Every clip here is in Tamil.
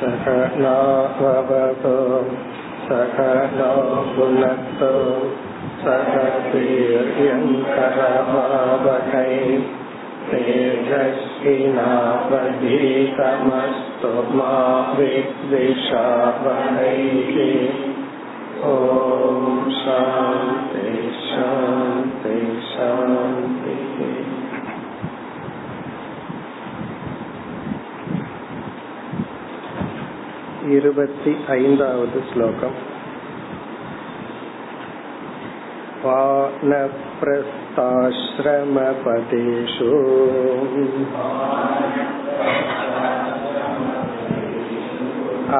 सकनाववतु सकनो पुनक्तु सह वीर्यङ्करमावहै तेजस्विनावधीतमस्तु मा विद्विषावहैः ॐ शान्ति शान्ति शान्तिः वद् श्लोकम् वानप्रस्थाश्रमपदेषु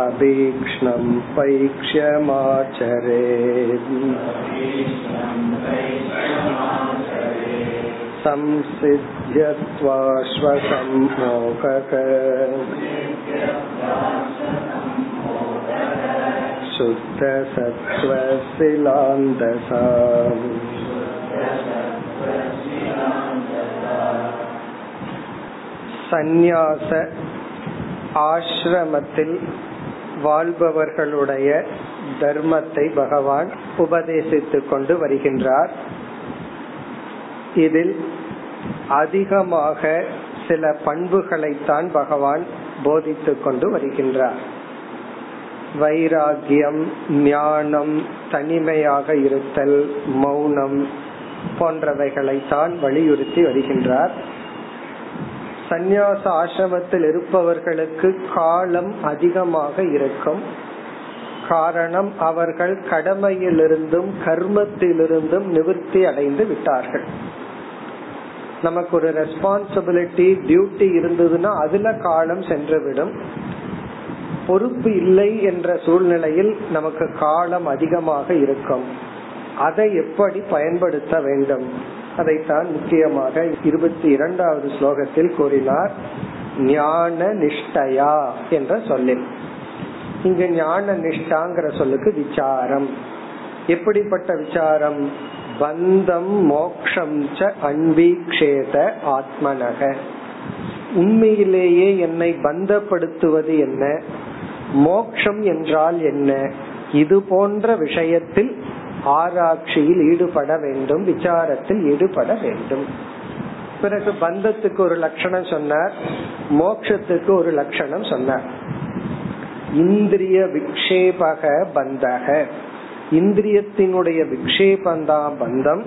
अभीक्ष्णं पैक्ष्यमाचरेत् संसिद्ध्यत्वाश्वसम्भोगक संसिध्यत्वाश्वसम्मोहक शुद्धसत्त्वशिलान्दसा சந்நியாச ஆசிரமத்தில் வாழ்பவர்களுடைய தர்மத்தை பகவான் உபதேசித்துக் கொண்டு வருகின்றார் இதில் அதிகமாக சில பண்புகளைத்தான் பகவான் போதித்துக் கொண்டு வருகின்றார் வைராகியம் ஞானம் தனிமையாக இருத்தல் மௌனம் போன்றவைகளைத்தான் வலியுறுத்தி வருகின்றார். சந்நியாச ஆசிரமத்தில் இருப்பவர்களுக்கு காலம் அதிகமாக இருக்கும். காரணம் அவர்கள் கடமையிலிருந்தும் கர்மத்திலிருந்தும் நிவர்த்தி அடைந்து விட்டார்கள். நமக்கு ஒரு ரெஸ்பான்சிபிலிட்டி டியூட்டி இருந்ததுன்னா அதுல காலம் சென்றுவிடும். பொறுப்பு இல்லை என்ற சூழ்நிலையில் நமக்கு காலம் அதிகமாக இருக்கும். அதை எப்படி பயன்படுத்த வேண்டும்? அதைத்தான் முக்கியமாக இருபத்தி இரண்டாவது ஸ்லோகத்தில் கூறினார். ஞான நிஷ்டயா என்ற சொல்லில். இங்கு ஞான நிஷ்டாங்கிற சொல்லுக்கு விசாரம். எப்படிப்பட்ட விசாரம்? பந்தம் மோக்ஷம் ச அன்வீக்ஷேத ஆத்மனக. உண்மையிலேயே என்னை பந்தப்படுத்துவது என்ன? மோக்ஷம் என்றால் என்ன? இது போன்ற விஷயத்தில் ஆராய்ச்சியில் ஈடுபட வேண்டும் விசாரத்தில் ஈடுபட வேண்டும். பிறகு பந்தத்துக்கு ஒரு லட்சணம் சொன்னார் மோக்ஷத்துக்கு ஒரு லட்சணம் சொன்னார். இந்திரிய விக்ஷேபக பந்தக. இந்திரியத்தினுடைய விக்ஷேபந்தான் பந்தம்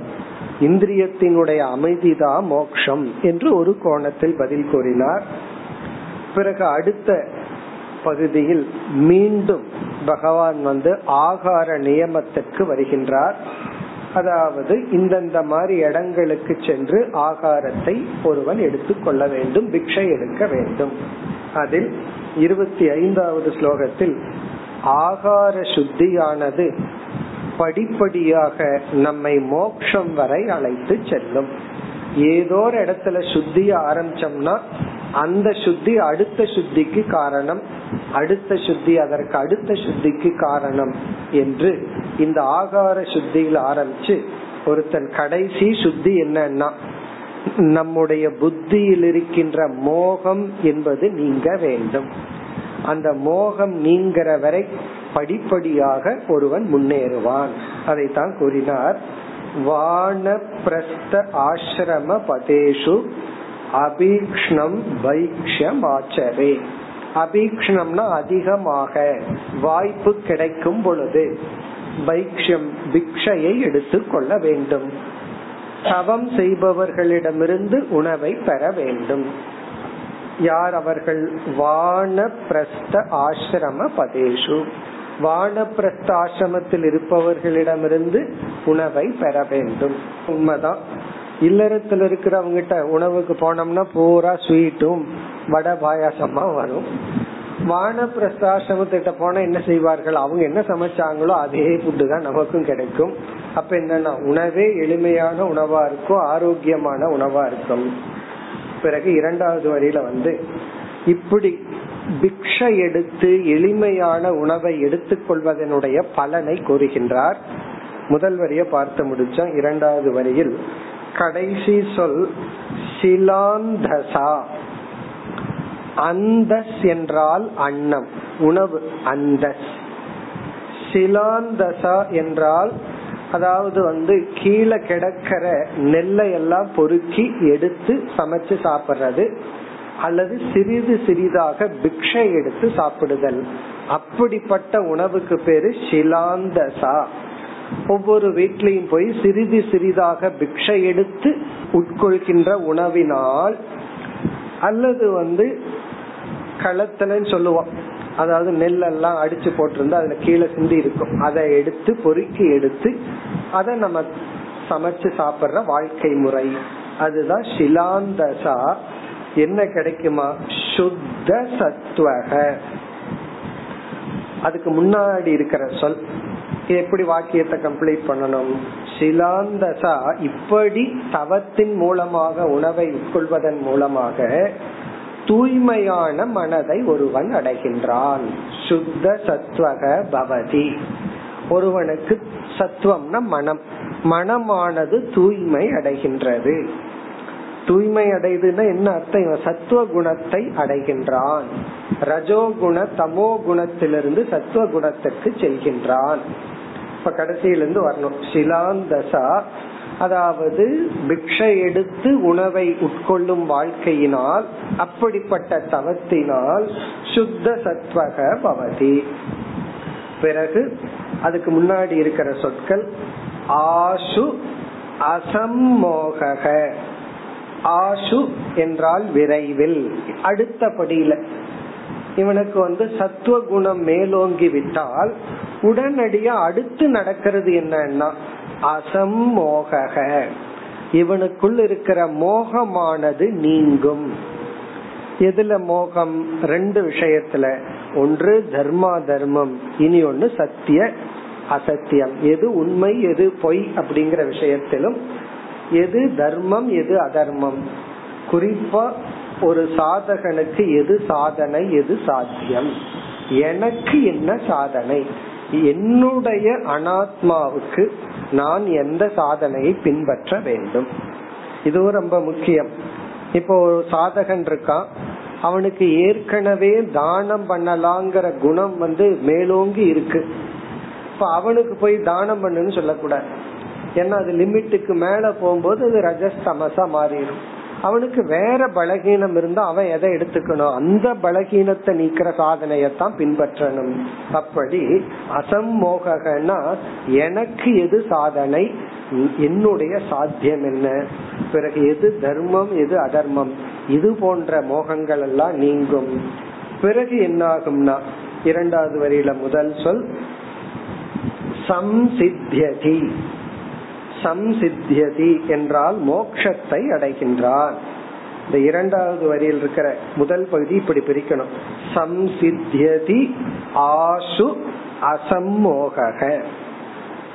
இந்திரியத்தினுடைய அமைதிதான் மோக்ஷம் என்று ஒரு கோணத்தில் பதில் கூறினார். பிறகு அடுத்த பகுதியில் மீண்டும் பகவான் வந்து ஆகார நியமத்திற்கு வருகின்றார். அதாவது இந்தந்த மாதிரி இடங்களுக்கு சென்று ஆகாரத்தை ஒருவன் எடுத்துக்கொள்ள வேண்டும் பிக்ஷை எடுக்க வேண்டும். அதில் இருபத்தி ஐந்தாவது ஸ்லோகத்தில் ஆகார சுத்தியானது படிப்படியாக நம்மை மோக்ஷம் வரை அழைத்து செல்லும். ஏதோ ஒரு இடத்துல சுத்திய ஆரம்பிச்சோம்னா அந்த சுத்தி அடுத்த சுத்திக்கு காரணம். அடுத்த சுத்தி அதற்கு அடுத்த சுத்திக்கு காரணம் என்று இந்த ஆகார சுத்தியில் ஆரம்பிச்சு ஒருத்தன் கடைசி சுத்தி என்னன்னா நம்முடைய புத்தியில் இருக்கின்ற மோகம் என்பது நீங்க வேண்டும். அந்த மோகம் நீங்கிற வரை படிப்படியாக ஒருவன் முன்னேறுவான். அதைத்தான் கூறினார். வான பிரஸ்த ஆசிரம பதேஷு அபீக்ஷ்ணம் பைக்ஷம் ஆச்சரே அதிகமாக வாய்ப்பு கிடைக்கும் பொழுது பைக்ஷம் பிக்ஷையை எடுத்துக்கொள்ள வேண்டும். தவம் செய்பவர்களிடமிருந்து உணவை பெற வேண்டும். யார் அவர்கள்? வான பிரஸ்த ஆசிரம பதேஷு. வானப்பிரஸ்த ஆசிரமத்தில் இருப்பவர்களிடமிருந்து உணவை பெற வேண்டும். உண்மைதான். இல்லறத்துல இருக்கிறவங்கிட்ட உணவுக்கு போனோம்னா பூரா ஸ்வீட்டும் வடை பாயாசமா வரும். வானப்பிரஸ்தாசிரமத்திட்ட போனா என்ன செய்வார்கள்? அவங்க என்ன சமைச்சாங்களோ அதே ஃபுட்டு தான் நமக்கும் கிடைக்கும். அப்ப என்னன்னா உணவே எளிமையான உணவா இருக்கும் ஆரோக்கியமான உணவா இருக்கும். பிறகு இரண்டாவது வரியில வந்து இப்படி பிக்ஷை எடுத்து எளிமையான உணவை எடுத்துக்கொள்வதனுடைய பலனை கூறுகின்றார். முதல் வரிய பார்த்து முடிச்சோம். இரண்டாவது வரியில் கடைசி சொல் சிலாந்தசா. அந்தஸ் என்றால் அன்னம் உணவு அந்த சிலாந்தசா என்றால் அதாவது வந்து கீழே கிடக்கிற நெல்லை எல்லாம் பொறுக்கி எடுத்து சமைச்சு சாப்பிடுறது அல்லது சிறிது சிறிதாக பிக்ஷை எடுத்து சாப்பிடுதல். அப்படிப்பட்ட உணவுக்கு பேரு சிலாந்தசா. ஒவ்வொரு வீட்லயும் போய் சிறிது சிறிதாக பிக்ஷை எடுத்து உட்கொள்கின்ற உணவினால் அல்லது வந்து களத்தலன்னு சொல்லுவோம். அதாவது நெல் எல்லாம் அடிச்சு போட்டிருந்தா அதுல கீழே சிந்தி இருக்கும். அதை எடுத்து பொறுக்கி எடுத்து அதை நம்ம சமைச்சு சாப்பிடுற வாழ்க்கை முறை. அதுதான் சிலாந்தசா என்ன கிடைக்குமா? சுத்த சத்துவக அதுக்கு முன்னாடி இருக்கிற சொல். எப்படி வாக்கியத்தை கம்ப்ளீட் பண்ணணும்? சிலாந்தசா இப்படி தவத்தின் மூலமாக உணவை உட்கொள்வதன் மூலமாக தூய்மையான மனதை ஒருவன் அடைகின்றான். சுத்த சத்வக பவதி. ஒருவனுக்கு சத்துவம்னா மனம். மனமானது தூய்மை அடைகின்றது. தூய்மை அடையுதுன்னா என்ன அர்த்தம்? இவன் சத்துவ குணத்தை அடைகின்றான். ரஜோகுண தமோ குணத்திலிருந்து சத்துவ குணத்துக்கு செல்கின்றான். இப்ப கடைசியிலிருந்து வரணும். சிலாந்தசா அதாவது பிக்ஷை எடுத்து உணவை உட்கொள்ளும் வாழ்க்கையினால் அப்படிப்பட்ட தவத்தினால் சுத்த சத்வக பவதி. பிறகு அதுக்கு முன்னாடி இருக்கிற சொற்கள் ஆசு அசம்மோக ஆசு என்றால் விரைவில். அடுத்த படியில இவனுக்கு வந்து சத்துவ குணம் மேலோங்கி விட்டால் உடனடியா அடுத்து நடக்கிறது என்னன்னா அசம்மோக இவனுக்குள் இருக்கிற மோகமானது நீங்கும். எதுல மோகம்? ரெண்டு விஷயத்துல. ஒன்று தர்மா தர்மம் இனி ஒன்னு சத்திய அசத்தியம். எது உண்மை எது பொய் அப்படிங்கிற விஷயத்திலும் எது தர்மம் எது அதர்மம். குறிப்பா ஒரு சாதகனுக்கு எது சாதனை எது சாத்தியம்? எனக்கு என்ன சாதனை? என்னுடைய அனாத்மாவுக்கு நான் எந்த சாதனையை பின்பற்ற வேண்டும்? இதுவும் ரொம்ப முக்கியம். இப்போ ஒரு சாதகன் இருக்கான். அவனுக்கு ஏற்கனவே தானம் பண்ணலாங்கிற குணம் வந்து மேலோங்கி இருக்கு. இப்ப அவனுக்கு போய் தானம் பண்ணுன்னு சொல்லக்கூடாது. ஏன்னா அது லிமிட்டுக்கு மேல போகும்போது அது ரஜஸ்தமசா மாறிடும். அவனுக்கு வேற பலகீனம் இருந்தா அவன் எதை எடுத்துக்கணும்? அந்த பலகீனத்தை நீக்கிற சாதனையத்தான் பின்பற்றணும். அப்படி அசம்மோகனா எனக்கு எது சாதனை? என்னுடைய சாத்தியம் என்ன? பிறகு எது தர்மம் எது அதர்மம்? இது போன்ற மோகங்கள் எல்லாம் நீங்கும். பிறகு என்னாகும்னா இரண்டாவது வரியில முதல் சொல் சம்சித்தியதி. சம்சித்தியதி என்றால் மோக்ஷத்தை அடைகின்றான். இந்த இரண்டாவது வரியில் இருக்கிற முதல் பகுதி இப்படி பிரிக்கணும். சம்சித்தியதி ஆசு அசம்மோக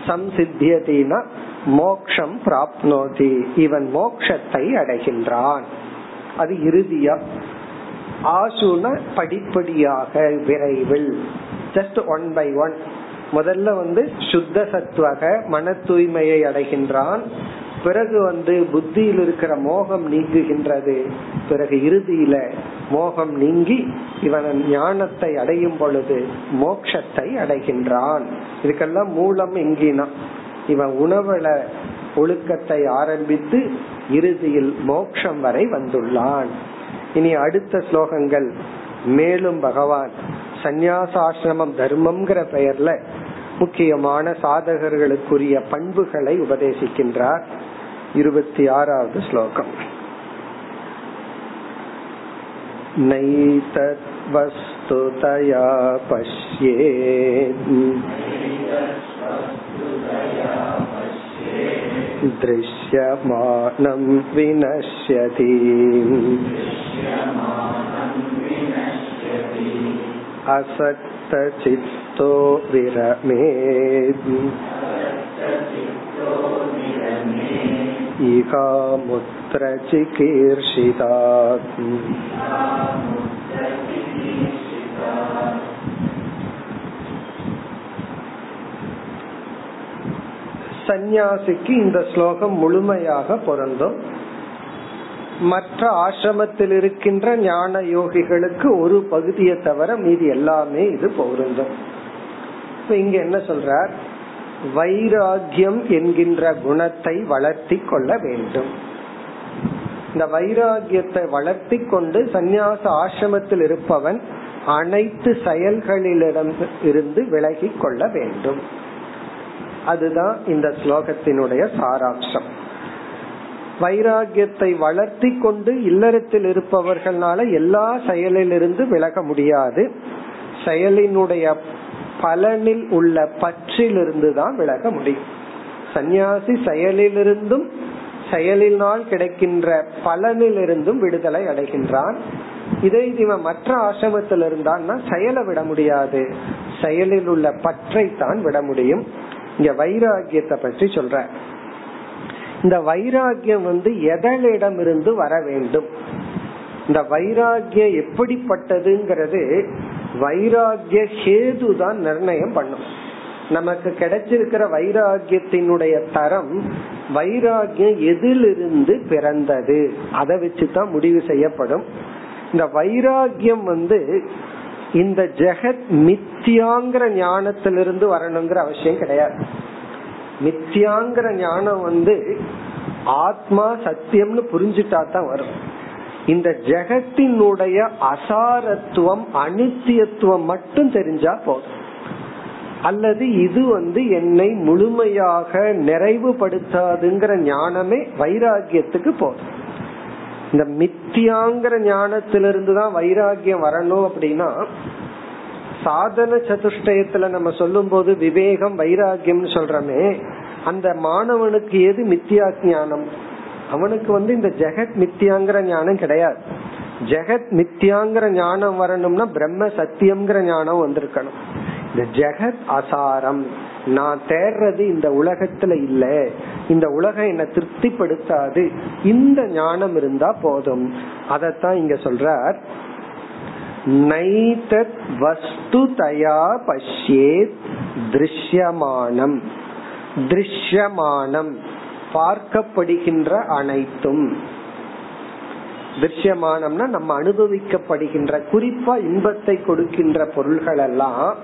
சம்சித்தியதினா மோக்ஷம் பிராப்னோதி. இவன் மோக்ஷத்தை அடைகின்றான். அது இறுதியா? ஆசுன படிப்படியாக விரைவில். ஜஸ்ட் ஒன் பை ஒன் முதல்ல வந்து சுத்த சத்வக மன தூய்மையை அடைகின்றான். பிறகு வந்து புத்தியில் இருக்கிற மோகம் நீங்குகின்றது. பிறகு இறுதியில மோகம் நீங்கி இவன் ஞானத்தை அடையும் பொழுது மோக்ஷத்தை அடைகின்றான். இதுக்கெல்லாம் மூலம் எங்கினா இவன் உணவுல ஒழுக்கத்தை ஆரம்பித்து இறுதியில் மோக்ஷம் வரை வந்துள்ளான். இனி அடுத்த ஸ்லோகங்கள் மேலும் பகவான் சந்நியாசாசிரமம் தர்மம்ங்கிற பெயர்ல முக்கியமான சாதகர்களுக்குரிய பண்புகளை உபதேசிக்கின்றார் இருபத்தி ஆறாவது ஸ்லோகம் नैतत् वस्तुतया पश्येत् दृश्यमानं विनश्यति असक्तचित्तो विरमेत् इहामुत्र चिकीर्षितात् சந்நியாசிக்கு இந்த ஸ்லோகம் முழுமையாக பொருந்தும் மற்ற ஆசிரமத்தில் இருக்கின்ற ஞான யோகிகளுக்கு ஒரு பகுதியை தவிர மீதி எல்லாமே இது பொருந்தும் இப்ப இங்க என்ன சொல்றார்? வைராகியம் என்கின்ற குணத்தை வளர்த்தி கொள்ள வேண்டும். இந்த வைராகியத்தை வளர்த்தி கொண்டு சந்நியாச ஆசிரமத்தில் இருப்பவன் அனைத்து செயல்களிலிடம் இருந்து விலகி கொள்ள வேண்டும். அதுதான் இந்த ஸ்லோகத்தினுடைய சாராம்சம். வைராகியத்தை வளர்த்தி கொண்டு இல்லறத்தில் இருப்பவர்களால எல்லா செயலிலிருந்து விலக முடியாது. செயலினுடைய பலனில் உள்ள பற்றிலிருந்து தான் விலக முடியும். சந்நியாசி செயலிலிருந்தும் செயலினால் கிடைக்கின்ற பலனிலிருந்தும் விடுதலை அடைகின்றான். இதே இவன் மற்ற ஆசிரமத்தில் இருந்தான்னா செயலை விட முடியாது. செயலில் உள்ள பற்றை தான் விட முடியும். இங்க வைராகியத்தை பற்றி சொல்ற. இந்த வைராகியம் வந்து எதனிடம் இருந்து வர வேண்டும்? இந்த வைராகியம் எப்படிப்பட்டதுங்கிறது வைராகிய ஹேது தான் நிர்ணயம் பண்ணும். நமக்கு கிடைச்சிருக்கிற வைராகியத்தினுடைய தரம் வைராகியம் எதிலிருந்து பிறந்தது. அதை வச்சுதான் முடிவு செய்யப்படும். இந்த வைராகியம் வந்து இந்த ஜெகத் மித்தியாங்கிற ஞானத்திலிருந்து வரணுங்கிற அவசியம் கிடையாது. மித்தியாங்கிற ஞானம் வந்து ஆத்மா சத்தியம்னு புரிஞ்சுட்டா தான் வரும். இந்த ஜெகத்தினுடைய அசாரத்துவம் அனித்தியத்துவம் மட்டும் தெரிஞ்சா போதும். அல்லது இது வந்து என்னை முழுமையாக நிறைவுபடுத்தாதுங்கிற ஞானமே வைராகியத்துக்கு போதும். இந்த மித்தியாங்கிற ஞானத்திலிருந்து தான் வைராகியம் வரணும் அப்படின்னா சாதன சதுஷ்டயத்துல நம்ம சொல்லும் போது விவேகம் வைராகியம்னு சொல்றமே அந்த மாணவனுக்கு எது மித்தியா ஞானம் அவனுக்கு வந்து இந்த ஜெகத் மித்தியாங்கிற ஞானம் கிடையாது. ஜெகத் மித்தியாங்கிற ஞானம் வரணும்னா பிரம்ம சத்தியம்ங்கிற ஞானம் வந்திருக்கணும். இந்த ஜெகத் அசாரம். நான் தேடுறது இந்த உலகத்துல இல்ல. இந்த உலகம் என்ன திருப்திப்படுத்தாது. இந்த ஞானம் இருந்தா போதும். அதத்தான் இங்க சொல்றார். நைதத் வஸ்து தயா பஷ்யேத் திருஷ்யமானம். திருஷ்யமானம். பார்க்கப்படுகின்ற அனைத்தும். திருஷ்யமானம்னா நம்ம அனுபவிக்கப்படுகின்ற குறிப்பா இன்பத்தை கொடுக்கின்ற பொருள்கள் எல்லாம்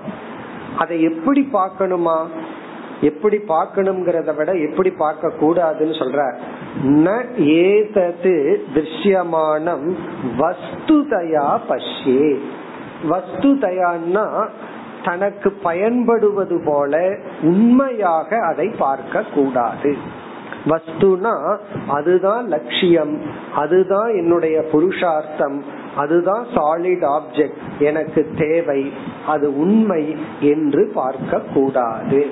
அதை எப்படி பார்க்கணுமா? எப்படி பார்க்கணுங்கிறத விட எப்படி பார்க்க கூடாதுன்னு சொல்ற. ந ஏதது திருஷ்யமானம் வஸ்துதயா பஷ்யே. வஸ்துதயான்னா தனக்கு பயன்படுவது போல உண்மையாக அதை பார்க்க கூடாது வஸ்துனா அதுதான் லட்சியம் அதுதான் என்னுடைய புருஷார்த்தம் அதுதான் சாலிட் ஆப்ஜெக்ட் எனக்கு தேவை அது உண்மை என்று பார்க்க கூடாது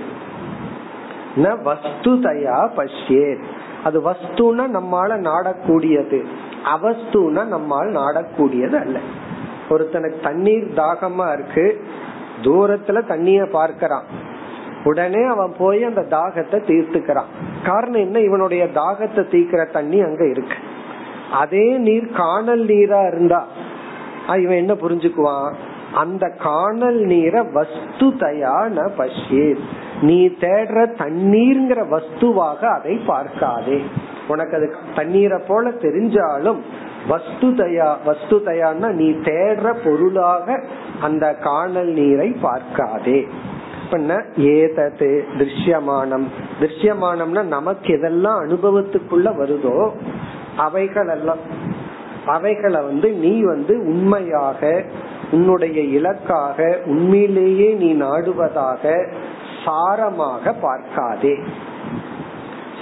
ந வஸ்துதயா பஷ்யேத். அது வஸ்துனா நம்மால நாடக்கூடியது அவஸ்துனா நம்மால் நாடக்கூடியது அல்ல ஒருத்தனுக்கு தண்ணீர் தாகமா இருக்கு தூரத்துல தண்ணிய பார்க்கறான். உடனே அவன் போய் அந்த தாகத்தை தீர்த்துக்கிறான். காரணம் என்ன? இவனுடைய தாகத்தை தீக்கிற தண்ணி அங்க இருக்கு. அதே நீர் காணல் நீரா இருந்தா இவன் என்ன புரிஞ்சுக்குவான்? அந்த காணல் நீரை வஸ்து தயா ந பஷ்யேத் நீ தேடுற தண்ணீர்ங்கிற வஸ்துவாக அதை பார்க்காதே. உனக்கு அது தண்ணீரை போல தெரிஞ்சாலும் வஸ்து தயா வஸ்து தயான்னா நீ தேடுற பொருளாக அந்த காணல் நீரை பார்க்காதே. ஏதது திருஷ்யமானம். திருஷ்யமானம்னா நமக்கு எதெல்லாம் அனுபவத்துக்குள்ள வருதோ அவைகள் எல்லாம் அவைகளை வந்து நீ வந்து உண்மையாக உன்னுடைய இலக்காக உண்மையிலேயே நீ நாடுவதாக சாரமாக பார்க்காதே.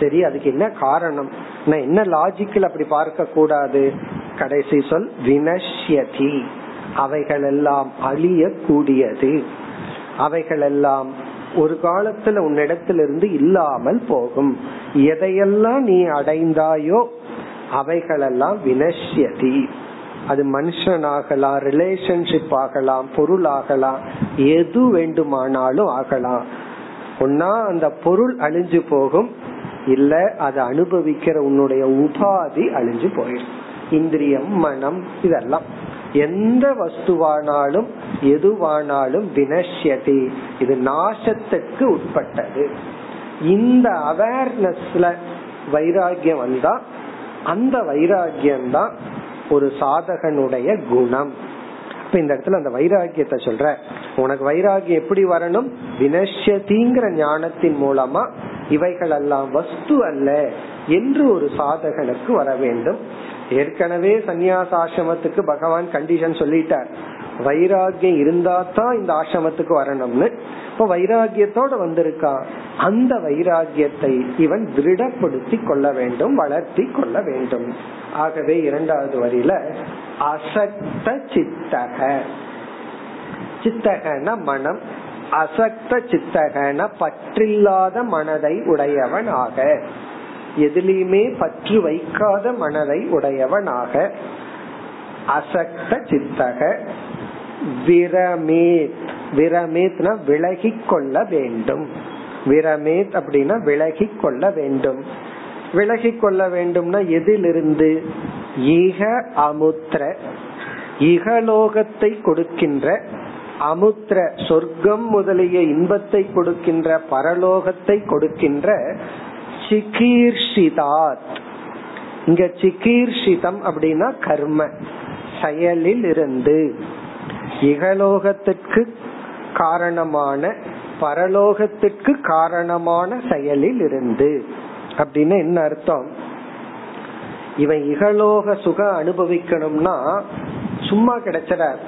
சரி அதுக்கு என்ன காரணம்? நான் என்ன லாஜிக்கல் அப்படி பார்க்க கூடாது கடைசி சொல் வினஷ்யதி. அவைகள் எல்லாம் அழியக்கூடியது. கூடியது எல்லாம் ஒரு காலத்துல உன்னிடத்திலிருந்து இல்லாமல் போகும். எதையெல்லாம் நீ அடைந்தாயோ அவைகளெல்லாம் வினஷ்யதி. அது மனுஷனாகலாம் ரிலேஷன்ஷிப் ஆகலாம் பொருள் ஆகலாம் எது வேண்டுமானாலும் ஆகலாம். ஒன்னா அந்த பொருள் அழிஞ்சு போகும் இல்ல அதை அனுபவிக்கிற உன்னுடைய உபாதி அழிஞ்சு போயிடும். இந்திரியம் மனம் இதெல்லாம். எந்த வஸ்துவானாலும் எதுவானாலும் வினஷ்யதி. இது நாசத்துக்கு உட்பட்டது. இந்த அவேர்னஸ்ல வைராகியம் வந்தா அந்த வைராகியம் தான் ஒரு சாதகனுடைய குணம். இப்ப இந்த இடத்துல அந்த வைராகியத்தை சொல்ற உனக்கு வைராகியம் எப்படி வரணும்? வினஷ்யதிங்கிற ஞானத்தின் மூலமா இவைகள் எல்லாம் வஸ்து அல்ல என்று ஒரு சாதகனுக்கு வர வேண்டும். ஏற்கனவே சந்நியாச ஆசிரமத்துக்கு பகவான் கண்டிஷன் சொல்லிட்டார். வைராகியம் இருந்தா தான் இந்த ஆசிரமத்துக்கு வரணும்னு. இப்ப வைராகியத்தோட வந்திருக்கான் அந்த வைராகியத்தை இவன் திருடப்படுத்தி கொள்ள வேண்டும் வளர்த்தி கொள்ள வேண்டும். ஆகவே இரண்டாவது வரியில அசக்த சித்தக. சித்தகன மனம் அசக்த சித்தகன பற்றில்லாத மனதை உடையவன் ஆக எதிலையுமே பற்று வைக்காத மனதை உடையவனாக. அசக்த சித்தக விரமேத். விரமேத்னா விலகி கொள்ள வேண்டும். விரமேத் அப்படின்னா விலகி கொள்ள வேண்டும். விலகி கொள்ள வேண்டும்னா எதிலிருந்து? ஈக அமுத்திர இகலோகத்தை கொடுக்கின்ற அமுத்திர சொர்க்கம் முதலிய இன்பத்தை கொடுக்கின்ற பரலோகத்தை கொடுக்கின்ற சிகீர்ஷிதாத். இங்க சிகீர்ஷிதம் அப்படின்னா கர்ம செயலில் இருந்து இகலோகத்திற்கு காரணமான பரலோகத்திற்கு காரணமான செயலில் இருந்து அப்படின்னு என்ன அர்த்தம்? இவன் இகலோக சுகம் அனுபவிக்கணும்னா சும்மா கிடைச்சிடார்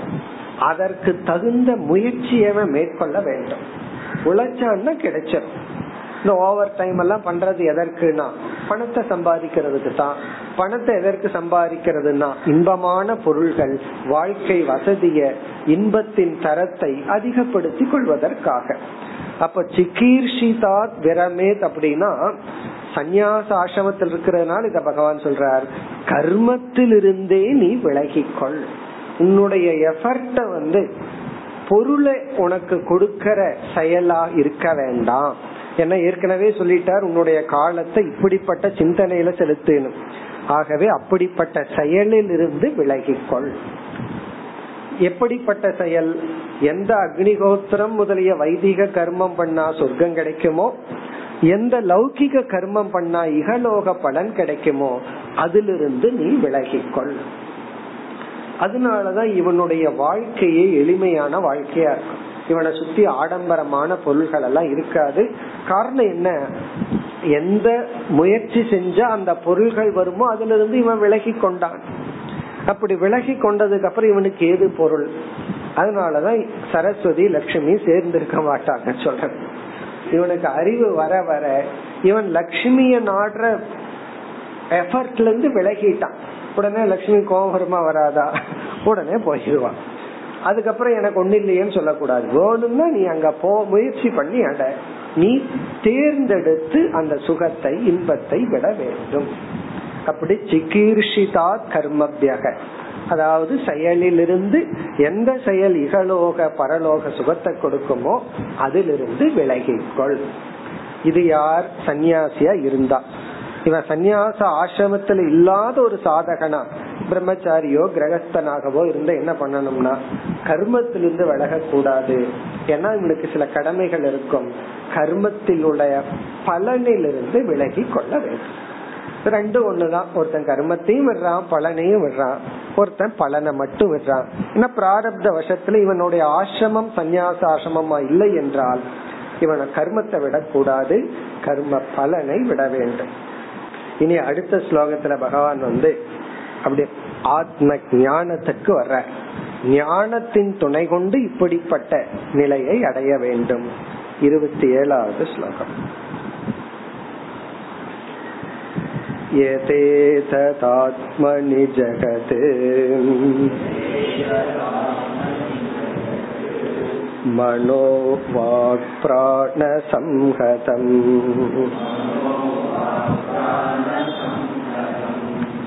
அதற்கு தகுந்த முயற்சியை மேற்கொள்ள வேண்டும். உழைச்சான்னா கிடைச்சிடும் இந்த ஓவர் டைம் எல்லாம் பண்றது எதற்குனா பணத்தை சம்பாதிக்கிறதுக்கு தான். பணத்தை எதற்கு சம்பாதிக்கிறதுனா இன்பமான பொருள்கள் வாழ்க்கை வசதிய இன்பத்தின் தரத்தை அதிகப்படுத்திக் கொள்வதற்காக. அப்ப சிகீர்ஷிதா விரமேத் அப்படின்னா சந்நியாச ஆசிரமத்தில் இருக்கிறதுனால இத பகவான் சொல்றார். கர்மத்திலிருந்தே நீ விலகிக்கொள். உன்னுடைய எஃபர்ட்ட வந்து பொருளை உனக்கு கொடுக்கற செயலா இருக்க வேண்டாம். ஏன்னா ஏற்கனவே சொல்லிட்டார் உன்னுடைய காலத்தை இப்படிப்பட்ட சிந்தனையில செலுத்தணும் ஆகவே அப்படிப்பட்ட செயலில் இருந்து விலகிக்கொள். எப்படிப்பட்ட செயல்? எந்த அக்னிகோத்திரம் முதலிய வைதிக கர்மம் பண்ணா சொர்க்கம் கிடைக்குமோ? எந்த லௌகிக கர்மம் பண்ணா இகலோக பலன் கிடைக்குமோ? அதிலிருந்து நீ விலகிக்கொள். அதனாலதான் இவனுடைய வாழ்க்கையே எளிமையான வாழ்க்கையா இருக்கும். இவனை சுத்தி ஆடம்பரமான பொருள்கள் எல்லாம் இருக்காது. காரணம் என்ன? எந்த முயற்சி செஞ்சா அந்த பொருள்கள் வருமோ அதுல இருந்து இவன் விலகி கொண்டான். அப்படி விலகி கொண்டதுக்கு அப்புறம் இவனுக்கு ஏது பொருள்? அதனாலதான் சரஸ்வதி லட்சுமி சேர்ந்திருக்க மாட்டாங்க சொல்ற இவனுக்கு அறிவு வர வர இவன் லட்சுமிய நாடுற எஃபர்ட்ல இருந்து விலகிட்டான். உடனே லட்சுமி கோபுரமா வராதா? உடனே போயிடுவான். அதுக்கப்புறம் எனக்கு ஒண்ணு இல்லையேன்னு சொல்லக்கூடாது. வேணும்னா நீ அங்க போ முயற்சி பண்ணி அட. நீ தேர்ந்தெடுத்து அந்த சுகத்தை இன்பத்தை விட வேண்டும். அப்படி சிகீர்ஷிதா கர்மபியக அதாவது செயலிலிருந்து எந்த செயல் இகலோக பரலோக சுகத்தை கொடுக்குமோ அதிலிருந்து விலகிக்கொள். இது யார்? சன்னியாசியா இருந்தா. இவன் சந்நியாச ஆசிரமத்துல இல்லாத ஒரு சாதகனா பிரம்மச்சாரியோ கிரகஸ்தனாகவோ இருந்த என்ன பண்ணணும்னா கர்மத்திலிருந்து விலக கூடாது ஏன்னா இவனுக்கு சில கடமைகள் இருக்கும். கர்மத்தினுடைய பலனிலிருந்து விலகி கொள்ள வேண்டும். ரெண்டு ஒண்ணுதான். ஒருத்தன் கர்மத்தையும் விடுறான் பலனையும் விடுறான். ஒருத்தன் பலனை மட்டும் விடுறான். ஏன்னா பிராரப்த வசத்துல இவனுடைய ஆசிரமம் சந்நியாச ஆசிரமமா இல்லை என்றால் இவனை கர்மத்தை விடக்கூடாது. கர்ம பலனை விட வேண்டும். இனி அடுத்த ஸ்லோகத்துல பகவான் வந்து அப்படி ஆத்ம ஞானத்துக்கு வர்ற ஞானத்தின் துணை கொண்டு இப்படிப்பட்ட நிலையை அடைய வேண்டும் இருபத்தி ஏழாவது ஸ்லோகம் यथेतदात्मनि जगत् मनो वाक्प्राणसंहतम्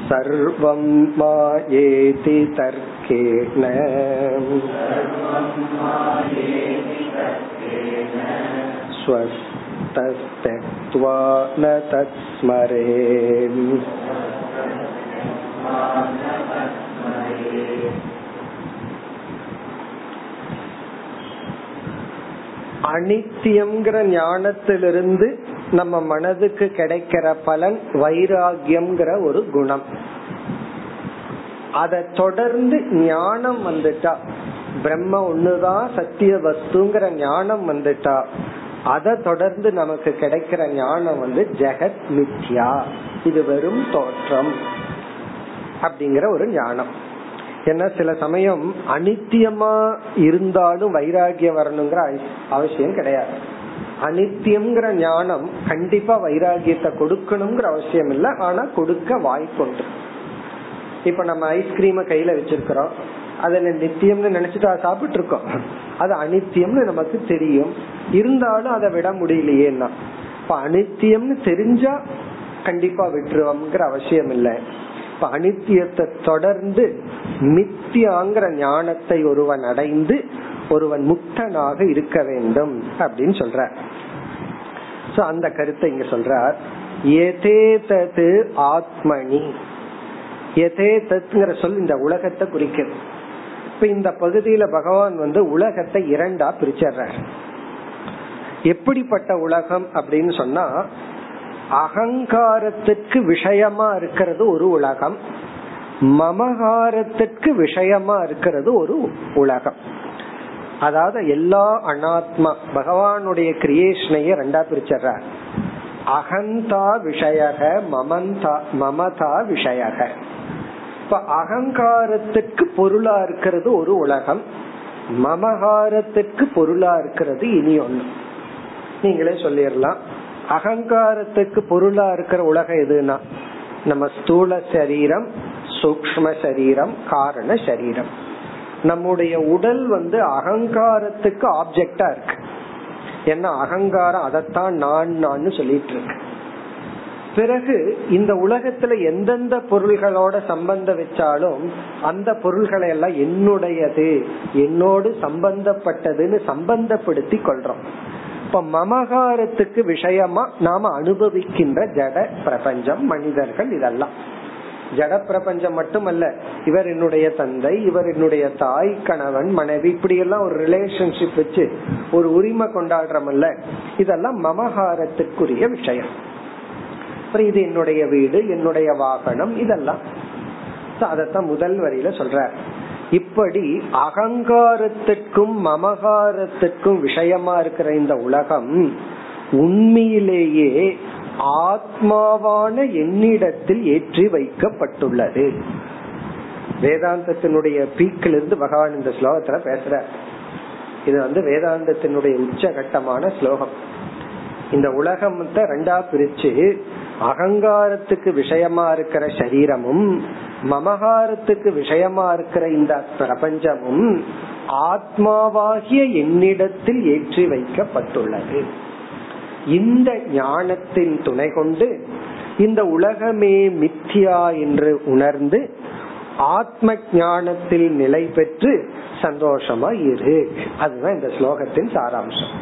सर्वं मायेति तर्केण स्वस्तस्त्यक्त्वा न तत्स्मरे அனித்தியம்ங்கிற ஞானத்திலிருந்து நம்ம மனதுக்கு கிடைக்கிற பலன் வைராகியம்ங்கிற ஒரு குணம். அதை தொடர்ந்து ஞானம் வந்துட்டா பிரம்ம ஒண்ணுதான் சத்திய வஸ்துங்கிற ஞானம் வந்துட்டா அதை தொடர்ந்து நமக்கு கிடைக்கிற ஞானம் வந்து ஜெகத் மித்யா. இது வெறும் தோற்றம் அப்படிங்கிற ஒரு ஞானம். ஏன்னா சில சமயம் அனித்தியமா இருந்தாலும் வைராகியம் வரணுங்கிற அவசியம் கிடையாது. அனித்தியம்ங்கிற ஞானம் கண்டிப்பா வைராகியத்தை கொடுக்கணுங்கிற அவசியம் இல்லை ஆனா கொடுக்க வாய்ப்புண்டு. இப்ப நம்ம ஐஸ்கிரீம கையில வச்சிருக்கிறோம். அதை நித்தியம்னு நினைச்சிட்டு அதை சாப்பிட்டு இருக்கோம் அது அனித்தியம்னு நமக்கு தெரியும். இருந்தாலும் அதை விட முடியலையேன்னா. இப்ப அனித்தியம்னு தெரிஞ்சா கண்டிப்பா விட்டுருவோம்ங்கிற அவசியம் இல்லை இப்ப அனித்தியத்தை தொடர்ந்து மித்தியாங்கிற ஞானத்தை ஒருவன் அடைந்து ஒருவன் முக்தனாக இருக்க வேண்டும் அப்படின்னு சொல்ற. அந்த கருத்தை இங்க சொல்றார். எதேதது ஆத்மனி. எதேதத்ங்கிற சொல் இந்த உலகத்தை குறிக்கிறது இப்ப இந்த பகுதியில பகவான் வந்து உலகத்தை இரண்டா பிரிச்சர்றார். எப்படிப்பட்ட உலகம் அப்படின்னு சொன்னா அகங்காரத்துக்கு விஷயமா இருக்கிறது ஒரு உலகம் மமகாரத்திற்கு விஷயமா இருக்கிறது ஒரு உலகம். அதாவது எல்லா அனாத்மா பகவானுடைய கிரியேஷனையே ரெண்டா பிரிச்சர்ற. அகந்தா விஷயக மமந்தா மமதா விஷயக. இப்ப அகங்காரத்துக்கு பொருளா இருக்கிறது ஒரு உலகம் மமகாரத்துக்கு பொருளா இருக்கிறது இனி ஒண்ணு. நீங்களே சொல்லிடலாம். அகங்காரத்துக்கு பொருளா இருக்கிற உலகம் எதுனா நம்ம ஸ்தூல சரீரம் சூக்ம சரீரம் காரண சரீரம். நம்முடைய உடல் வந்து அகங்காரத்துக்கு ஆப்ஜெக்டா இருக்கு. ஏன்னா அகங்காரம்? அதைத்தான் நான் நான் சொல்லிட்டு இருக்கு. பிறகு இந்த உலகத்துல எந்தெந்த பொருள்களோட சம்பந்தம் வச்சாலும் அந்த பொருள்களை எல்லாம் என்னுடையது என்னோடு சம்பந்தப்பட்டதுன்னு சம்பந்தப்படுத்தி கொள்றோம். இப்ப மமகாரத்துக்கு விஷயமா நாம அனுபவிக்கின்ற ஜட பிரபஞ்சம் மனிதர்கள் இதெல்லாம். ஜட பிரபஞ்சம் மட்டுமல்ல இவர் என்னுடைய தந்தை இவர் என்னுடைய தாய் கணவன் மனைவி இப்படி எல்லாம் ஒரு ரிலேஷன்ஷிப் வச்சு ஒரு உரிமை கொண்டாடுறமல்ல. இதெல்லாம் மமகாரத்துக்குரிய விஷயம். அப்புறம் இது என்னுடைய வீடு என்னுடைய வாகனம் இதெல்லாம். அதத்தான் முதல் வரியில சொல்ற இப்படி அகங்காரத்துக்கும் மமகாரத்துக்கும் விஷயமா இருக்கிற இந்த உலகம் உண்மையிலேயே ஆத்மாவான என்னிடத்தில் ஏற்றி வைக்கப்பட்டுள்ளது. வேதாந்தத்தினுடைய பீக்கிலிருந்து பகவான் இந்த ஸ்லோகத்துல பேசுற இது வந்து வேதாந்தத்தினுடைய உச்சகட்டமான ஸ்லோகம். இந்த உலகத்தை ரெண்டா பிரிச்சு அகங்காரத்துக்கு விஷயமா இருக்கிற சரீரமும் மமகாரத்துக்கு விஷயமா இருக்கிற இந்த பிரபஞ்சமும் ஆத்மாவாகிய என்னிடத்தில் ஏற்றி வைக்கப்பட்டுள்ளது. இந்த ஞானத்தின் துணை கொண்டு இந்த உலகமே மித்தியா என்று உணர்ந்து ஆத்ம ஞானத்தில் நிலை பெற்று சந்தோஷமா இரு. அதுதான் இந்த ஸ்லோகத்தின் சாராம்சம்.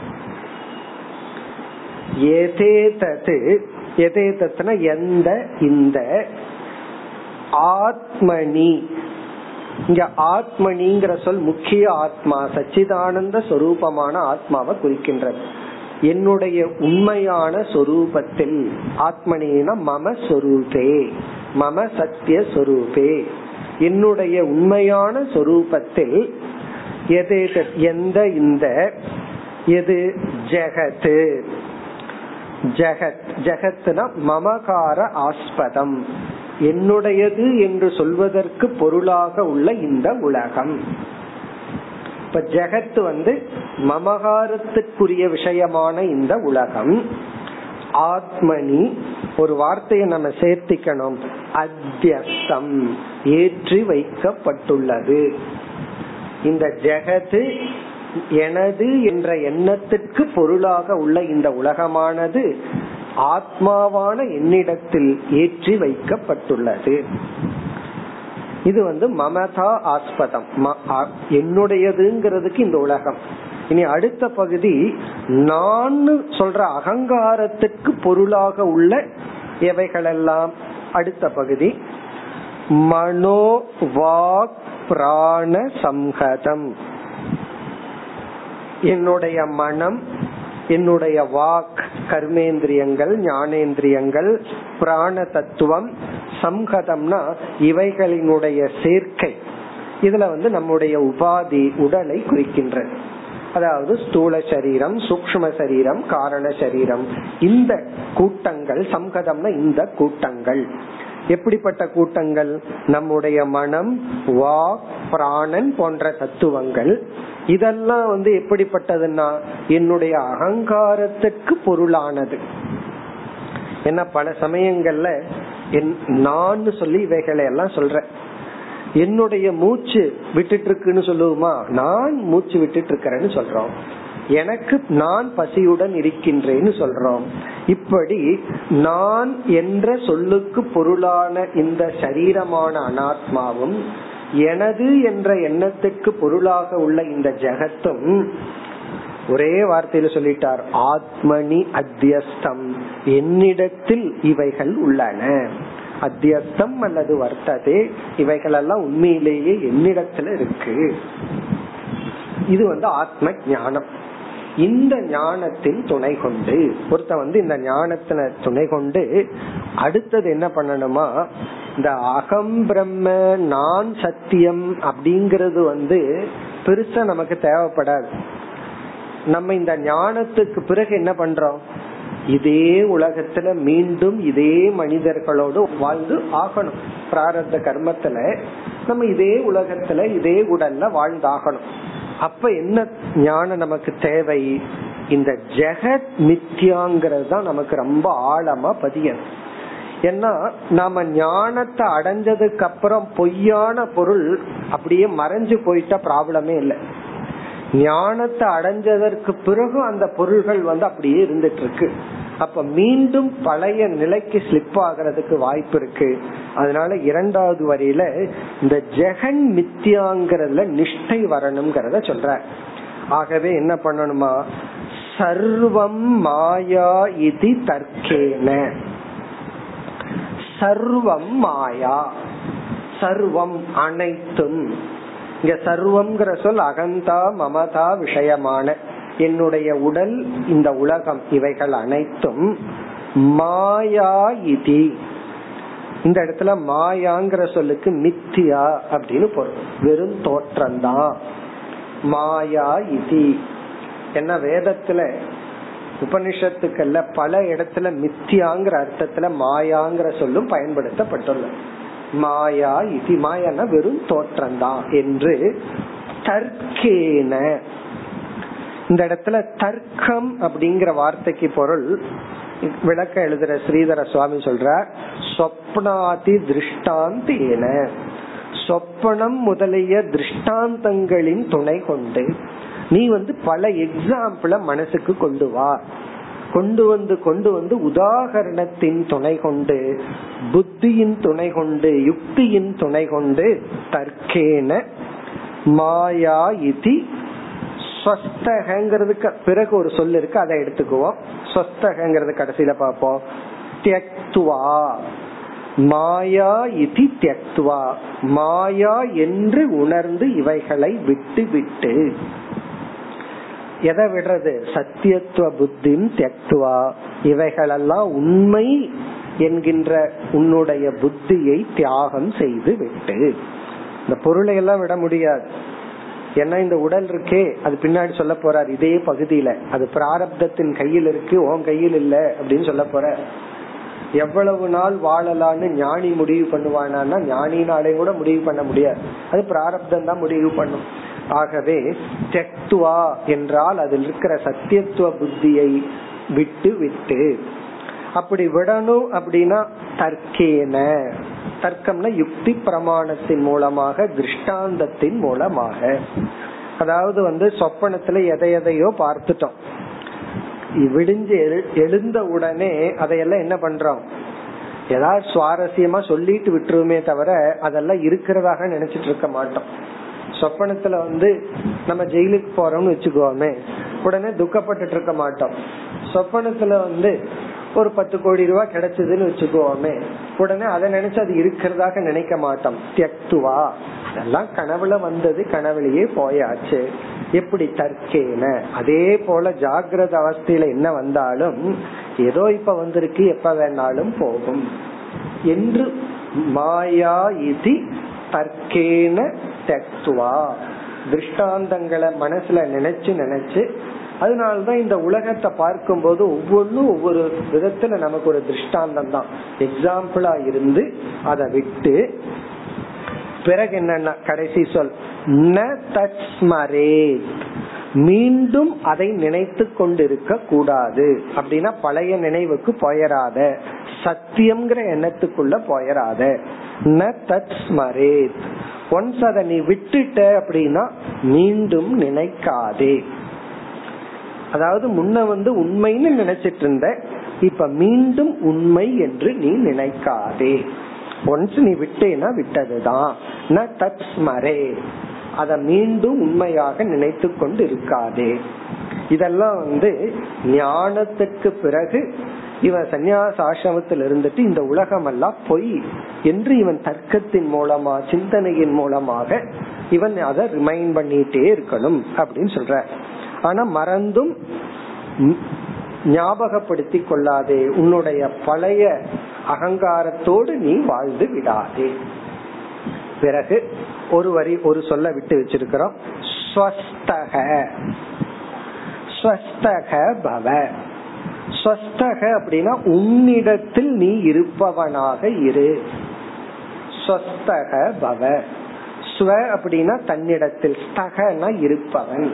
எதே எதேதத்துனா எந்த இந்த ஆத்மனி. இங்க ஆத்மனிங்கிற சொல் முக்கிய ஆத்மா சச்சிதானந்த சொரூபமான ஆத்மாவை குறிக்கின்றது. என்னுடைய உண்மையான சொரூபத்தில். ஆத்மனினா மம சொரூபே மம சத்திய சொரூபே. என்னுடைய உண்மையான சொரூபத்தில் எது எந்த இந்த எது ஜெகத்து ஜெகத் ஜெகத்னா மமகார ஆஸ்பதம். என்னுடையது என்று சொல்வதற்கு பொருளாக உள்ள இந்த உலகம். இப்ப ஜெகத் வந்து மமகாரத்துக்குரிய விஷயமான இந்த உலகம். ஆத்மனி ஒரு வார்த்தையை நம்ம சேர்த்திக்கணும். அத்தியஸ்தம் ஏற்றி வைக்கப்பட்டுள்ளது. இந்த ஜெகத்து எனது என்ற எண்ணத்திற்கு பொருளாக உள்ள இந்த உலகமானது ஆத்மாவான என்னிடத்தில் ஏற்றி வைக்கப்பட்டுள்ளது. இது வந்து மமதா ஆஸ்பதம். என்னுடையதுங்கிறதுக்கு இந்த உலகம். இனி அடுத்த பகுதி நான் சொல்ற அகங்காரத்துக்கு பொருளாக உள்ள எவைகளெல்லாம்? அடுத்த பகுதி மனோ வாக் பிராண சம்ஹதம். என்னுடைய மனம் என்னுடைய வாக் கர்மேந்திரியங்கள் ஞானேந்திரியங்கள் பிராண தத்துவம் சம்ஹதம்னா இவைகளினுடைய சேர்க்கை. இதுல வந்து நம்முடைய உபாதி உடலை குறிக்கின்றது. அதாவது ஸ்தூல சரீரம் சூக்ம சரீரம் காரண சரீரம். இந்த கூட்டங்கள் சம்கதம்னா இந்த கூட்டங்கள். எப்படிப்பட்ட கூட்டங்கள்? நம்முடைய மனம் வா பிராணன் போன்ற தத்துவங்கள். இதெல்லாம் வந்து எப்படிப்பட்டதுன்னா என்னுடைய அகங்காரத்துக்கு பொருளானது. என்ன பல சமயங்கள்ல நான் சொல்லி இவைகளை எல்லாம் சொல்றேன். என்னுடைய மூச்சு விட்டுட்டு இருக்குன்னு சொல்லுவோமா? நான் மூச்சு விட்டுட்டு இருக்கிறேன்னு சொல்றோம். எனக்கு நான் பசியுடன் இருக்கின்றேன்னு சொல்றோம். இப்படி நான் என்ற சொல்லுக்கு பொருளான இந்த சரீரமான அனாத்மாவும் எனது என்ற எண்ணத்துக்கு பொருளாக உள்ள இந்த ஜெகத்தும் ஒரே வார்த்தையில சொல்லிட்டார் ஆத்மனி அத்தியஸ்தம். என்னிடத்தில் இவைகள் உள்ளன. அத்தியஸ்தம் அல்லது வர்த்ததே இவைகளெல்லாம் உண்மையிலேயே என்னிடத்துல இருக்கு. இது வந்து ஆத்ம ஞானம். இந்த ஞானத்தின் துணை கொண்டு ஒருத்த வந்து இந்த ஞானத்தின துணை கொண்டு அடுத்தது என்ன பண்ணணுமா இந்த அகம் பிரம்ம நான் சத்தியம் அப்படிங்கறது வந்து பெருசா நமக்கு தேவைப்படாது. நம்ம இந்த ஞானத்துக்கு பிறகு என்ன பண்றோம்? இதே உலகத்துல மீண்டும் இதே மனிதர்களோடு வாழ்ந்து ஆகணும். பிராரத்த கர்மத்துல நம்ம இதே உலகத்துல இதே உடல்ல வாழ்ந்தாகணும். அப்ப என்ன ஞானம் நமக்கு தேவை? இந்த ஜெகத் மித்யாங்கிறது தான் நமக்கு ரொம்ப ஆழமா பதியும் ஏன்னா நாம ஞானத்தை அடைஞ்சதுக்கு அப்புறம் பொய்யான பொருள் அப்படியே மறைஞ்சு போயிட்டா ப்ராப்ளமே இல்லை. ஞானத்தை அடைஞ்சதற்கு பிறகு அந்த பொருள்கள் வந்து அப்படியே இருந்துட்டு இருக்கு அப்ப மீண்டும் பழைய நிலைக்கு ஸ்லிப் ஆகிறதுக்கு வாய்ப்பு இருக்கு. அதனால இரண்டாவது வரியில இந்த ஜெகன் மித்தியாங்கிறதுல நிஷ்டை வரணுங்கிறத சொல்ற. ஆகவே என்ன பண்ணணுமா? சர்வம் மாயா இது தர்க்கேன. சர்வம் மாயா. சர்வம் அனைத்தும். இங்க சர்வம்ங்கிற சொல் அகந்தா மமதா விஷயமான. என்னுடைய உடல் இந்த உலகம் இவைகள் அனைத்தும் மாயா இதி. இந்த இடத்துல மாயாங்கிற சொல்லுக்கு மித்தியா அப்படின்னு பொருள். வெறும் தோற்றம்தான். மாயா இதி. என்ன வேதத்துல உபனிஷத்துக்கள்ல பல இடத்துல மித்தியாங்கிற அர்த்தத்துல மாயாங்கிற சொல்லும் பயன்படுத்தப்பட்டுள்ளது. மாயா இது மாயானா வெறும் தோற்றம்தான் என்று தர்க்கேன. இந்த இடத்துல தர்க்கம் அப்படிங்கிற வார்த்தைக்கு பொருள். விளக்க எழுதுற ஸ்ரீதர சுவாமி சொல்ற சொப்னாதி திருஷ்டாந்தேன. சொப்பனம் முதலிய திருஷ்டாந்தங்களின் துணை கொண்டு நீ வந்து பல எக்ஸாம்பிள மனசுக்கு கொண்டு வா. கொண்டு வந்து கொண்டு வந்து உதாகரணத்தின் துணை கொண்டு புத்தியின் துணை கொண்டு யுக்தியின் துணை கொண்டு தர்க்கேன மாயா இதி ஸ்வஸ்தகங்கிறதுக்கு பிறகு ஒரு சொல் இருக்கு அதை எடுத்துக்குவோம். ஸ்வஸ்தகங்கிறது கடைசியில பார்ப்போம். தியக்துவா. மாயா இதி தியக்துவா. மாயா என்று உணர்ந்து இவைகளை விட்டு விட்டு எதை விடுறது? சத்தியத்துவ புத்தின் தியக்துவா. இவைகளெல்லாம் உண்மை என்கின்ற உன்னுடைய புத்தியை தியாகம் செய்து விட்டு. இந்த பொருளை எல்லாம் விட முடியாது. ஏன்னா இந்த உடல் இருக்கே அது பின்னாடி சொல்ல போறார் இதே பகுதியில. அது பிராரப்தத்தின் கையில் இருக்கு உன் கையில் இல்ல அப்படின்னு சொல்ல போற. எவ்வளவு நாள் வாழலான்னு ஞானி முடிவு பண்ணுவானா ஞானினாலே கூட முடிவு பண்ண முடியாது. அது பிராரப்தம் தான் முடிவு பண்ணும். ஆகவே தெக்துவா என்றால் அதில் இருக்கிற சத்தியத்துவ புத்தியை விட்டு விட்டு. அப்படி விடணும் அப்படின்னா தர்க்கேன. தர்க்கம்னா யுக்தி பிரமாணத்தின் மூலமாக திருஷ்டாந்தத்தின் மூலமாக. அதாவது வந்து சொப்பனத்துல எதை எதையோ பார்த்துட்டோம். விடிஞ்சு எழுந்த உடனே அதையெல்லாம் என்ன பண்றோம்? ஏதாவது சுவாரஸ்யமா சொல்லிட்டு விட்டுருமே தவிர அதெல்லாம் இருக்கிறதாக நினைச்சிட்டு இருக்க மாட்டோம். சொப்பனத்துல வந்து நம்ம ஜெயிலுக்கு போறோம்னு வச்சுக்கோமே உடனே துக்கப்பட்டு இருக்க மாட்டோம் சொப்பனத்துல வந்து ஒரு பத்து கோடி ரூபாய் கிடைச்சதுன்னு வச்சுக்கோமே உடனே அதை நினைச்சு அது இருக்கிறதாக நினைக்க மாட்டோம் தியக்துவா. அதெல்லாம் கனவுல வந்தது கனவுலயே போயாச்சு. எப்படி தற்கேன? அதே போல ஜாகிரத அவஸ்தையில என்ன வந்தாலும் ஏதோ இப்ப வந்திருக்கு எப்ப வேணாலும் போகும். என்று மாயா இது தற்கேன தத்துவா திருஷ்டாந்தங்களை மனசுல நினைச்சு நினைச்சு அதனாலதான் இந்த உலகத்தை பார்க்கும்போது ஒவ்வொன்றும் ஒவ்வொரு விதத்துல நமக்கு ஒரு திருஷ்டாந்தம் தான். எக்ஸாம்பிளா இருந்து அதை விட்டு பிறகு என்னன்னா கடைசி சொல் ந தஸ்மரே மீண்டும் அதை நினைத்து கொண்டிருக்க கூடாது. அப்படின்னா பழைய நினைவுக்கு போயராத சத்தியம்ங்கிற எண்ணத்துக்குள்ள போயராத. ந தத்ஸ்மரே. ஒன்ஸ் அதை நீ விட்டுட்ட அப்படின்னா மீண்டும் நினைக்காதே. அதாவது முன்ன வந்து உண்மைன்னு நினைச்சிட்டு இருந்த இப்ப மீண்டும் உண்மை என்று நீ நினைக்காதே. ஒன்ஸ் நீ விட்டேனா விட்டதுதான். ந தத் ஸ்மரே. அத மீண்டும் உண்மையாக நினைத்து கொண்டு இருக்காதே. இதெல்லாம் வந்து ஞானத்துக்கு பிறகு இவன் சன்னியாச ஆசிரமத்தில் இருந்துட்டு இந்த உலகம் எல்லாம் பொய் என்று இவன் தர்க்கத்தின் மூலமா சிந்தனையின் மூலமாக இவன் அதை ரிமைண்ட் பண்ணிட்டே இருக்கணும் அப்படின்னு சொல்ற. ஆனா மறந்தும் ஞாபகப்படுத்தி கொள்ளாதே. உன்னுடைய பழைய அகங்காரத்தோடு நீ வாழ்ந்து விடாதே. பிறகு ஒரு வரி ஒரு சொல்ல விட்டு வச்சிருக்கிறோம். ஸ்வஸ்தக. ஸ்வஸ்தக பவ. ஸ்வஸ்தக அப்படின்னா உன்னிடத்தில் நீ இருப்பவனாக இரு. ஸ்வஸ்தக பவ. ஸ்வ அப்படின்னா தன்னிடத்தில் ஸ்தகனா இருப்பவன்.